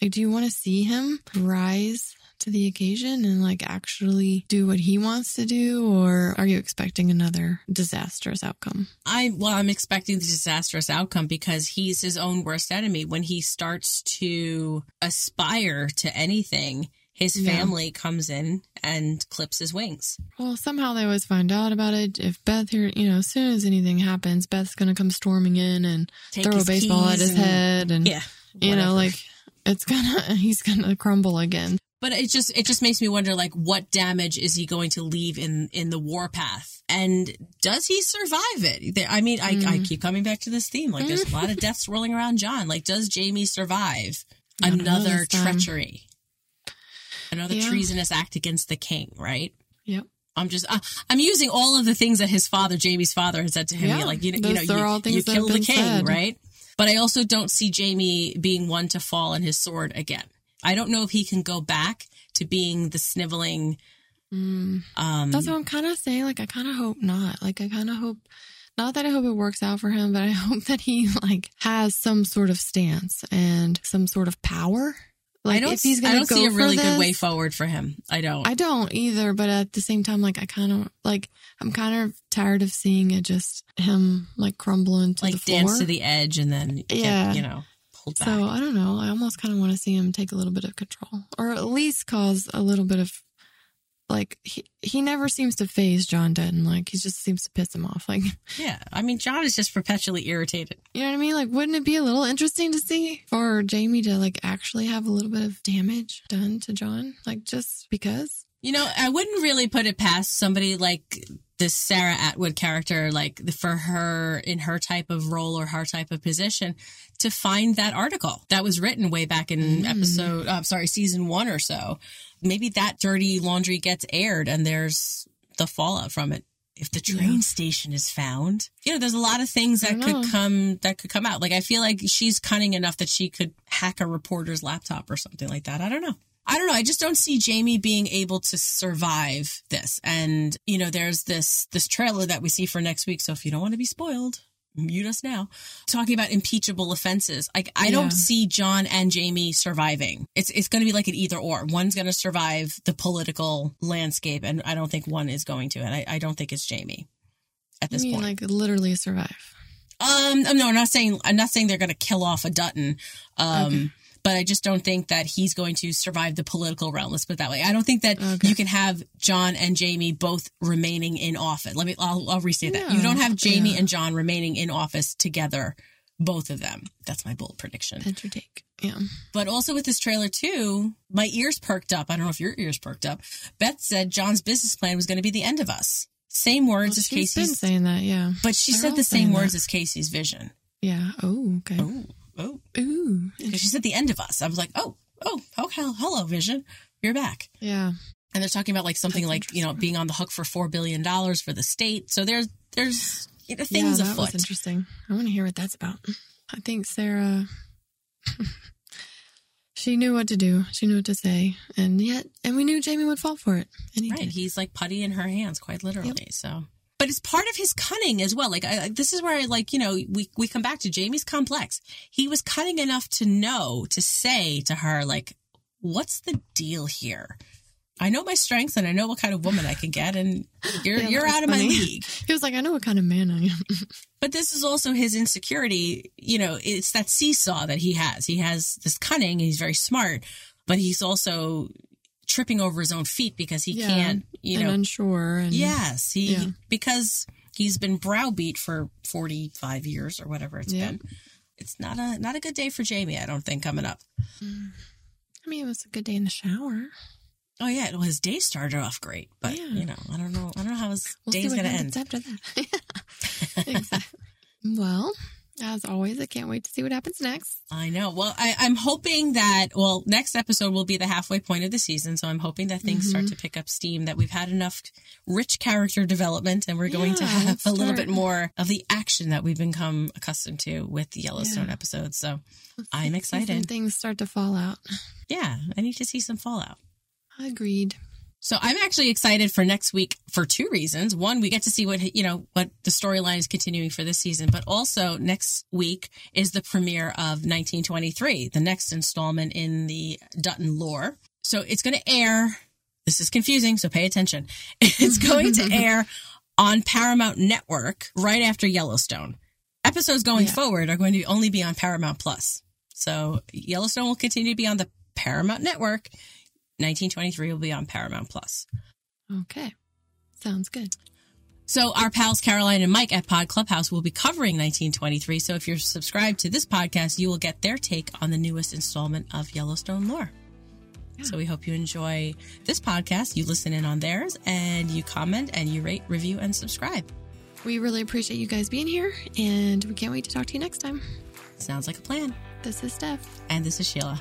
Like, do you want to see him rise to the occasion and like actually do what he wants to do, or are you expecting another disastrous outcome? I well, I'm expecting the disastrous outcome because he's his own worst enemy. When he starts to aspire to anything, his Yeah. family comes in and clips his wings. Well, somehow they always find out about it. If Beth here, you know, as soon as anything happens, Beth's going to come storming in and Take throw a baseball at his and- head. And, Yeah, you know, like it's gonna, <laughs> he's gonna crumble again. But it just it just makes me wonder like what damage is he going to leave in in the warpath and does he survive it? I mean, I, I Mm. keep coming back to this theme. Like there's a lot of <laughs> deaths rolling around John. Like does Jamie survive don't another treachery? Another Yeah. treasonous act against the king, right? Yep. I'm just uh, I'm using all of the things that his father, Jamie's father, had said to him. Yeah, like you, you know, you, things you that have kill the king, said. right? But I also don't see Jamie being one to fall on his sword again. I don't know if he can go back to being the sniveling. Mm. Um, That's what I'm kind of saying. Like, I kind of hope not. Like, I kind of hope, not that I hope it works out for him, but I <laughs> hope that he like has some sort of stance and some sort of power. Like, I don't. if he's I gonna don't go see a really good way forward for him. I don't. I don't either, but at the same time, like I kind of like I'm kind of tired of seeing it just him like crumbling to the like floor. dance to the edge and then Yeah. you know pulled back. so I don't know. I almost kind of want to see him take a little bit of control, or at least cause a little bit of like he he never seems to phase John Dutton. Like he just seems to piss him off. <laughs> Like yeah, I mean, John is just perpetually irritated. you know what I mean? Like wouldn't it be a little interesting to see for Jamie to like actually have a little bit of damage done to John, like just because? You know, I wouldn't really put it past somebody like this Sarah Atwood character, like for her in her type of role or her type of position, to find that article that was written way back in mm. episode, I'm sorry, season one or so. Maybe that dirty laundry gets aired and there's the fallout from it. If the train Yeah. station is found, you know, there's a lot of things that know. could come that could come out. Like I feel like she's cunning enough that she could hack a reporter's laptop or something like that. I don't know. I don't know. I just don't see Jamie being able to survive this. And, you know, there's this, this trailer that we see for next week. So if you don't want to be spoiled, mute us now. Talking about impeachable offenses. Like I Yeah. don't see John and Jamie surviving. It's it's going to be like an either or. One's going to survive the political landscape, and I don't think one is going to. And I, I don't think it's Jamie at this mean, point. like literally survive. Um, no, I'm not saying I'm not saying they're going to kill off a Dutton. Um, Okay. But I just don't think that he's going to survive the political realm. Let's put it that way. I don't think that Okay. you can have John and Jamie both remaining in office. Let me, I'll, I'll restate that. You don't have Jamie yeah. and John remaining in office together, both of them. That's my bold prediction. That's your take. Yeah. But also with this trailer too, my ears perked up. I don't know if your ears perked up. Beth said John's business plan was going to be the end of us. Same words Well, as she's been Kayce's, saying that. Yeah. but she They're said the same words that. as Kayce's vision. Yeah. Oh, okay. Oh, oh. Ooh. Because she said the end of us. I was like, oh, oh, oh, hell, hello, Vision, you're back. Yeah. And they're talking about like something That's like you know being on the hook for four billion dollars for the state. So there's there's you know, things yeah, that afoot. was interesting. I want to hear what that's about. I think Sarah, <laughs> she knew what to do. She knew what to say, and yet, and we knew Jamie would fall for it, and he Right, did. he's like putty in her hands, quite literally. So, but it's part of his cunning as well. Like I, this is where I like you know we we come back to Jamie's complex. He was cunning enough to know to say to her like, "What's the deal here?" I know my strengths and I know what kind of woman I can get, and <laughs> you're Yeah, you're out of my league. <laughs> He was like, "I know what kind of man I am." <laughs> But this is also his insecurity. You know, it's that seesaw that he has. He has this cunning he's very smart, but he's also tripping over his own feet because he Yeah, can't, you and know. unsure. And yes, he, Yeah. because he's been browbeat for 45 years or whatever it's Yeah. been. It's not a, not a good day for Jamie, I don't think, coming up. Mm. I mean, it was a good day in the shower. Oh yeah, well, his day started off great, but Yeah. you know, I don't know, I don't know how his We'll day's going to end. after that. <laughs> exactly. Well, as always, I can't wait to see what happens next. I know. Well, I, I'm hoping that, well, next episode will be the halfway point of the season. So I'm hoping that things start Mm-hmm. to pick up steam, that we've had enough rich character development and we're going to have a little bit more of the action that we've become accustomed to with the Yellowstone Yeah. episodes. So I'm excited. things start to fall out. Yeah, I need to see some fallout. Agreed. So I'm actually excited for next week for two reasons. One, we get to see what, you know, what the storyline is continuing for this season, but also next week is the premiere of 1923, the next installment in the Dutton lore. So it's going to air. This is confusing, so pay attention. <laughs> It's going to <laughs> air on Paramount Network right after Yellowstone. Episodes going Yeah. forward are going to only be on Paramount Plus. So Yellowstone will continue to be on the Paramount Network. 1923 will be on Paramount Plus. Okay. Sounds good. So our pals Caroline and Mike at Pod Clubhouse will be covering 1923. So if you're subscribed to this podcast, you will get their take on the newest installment of Yellowstone lore. So we hope you enjoy this podcast. You listen in on theirs and you comment and you rate, review, and subscribe. We really appreciate you guys being here, and we can't wait to talk to you next time. Sounds like a plan. This is Stef. And this is Sheila.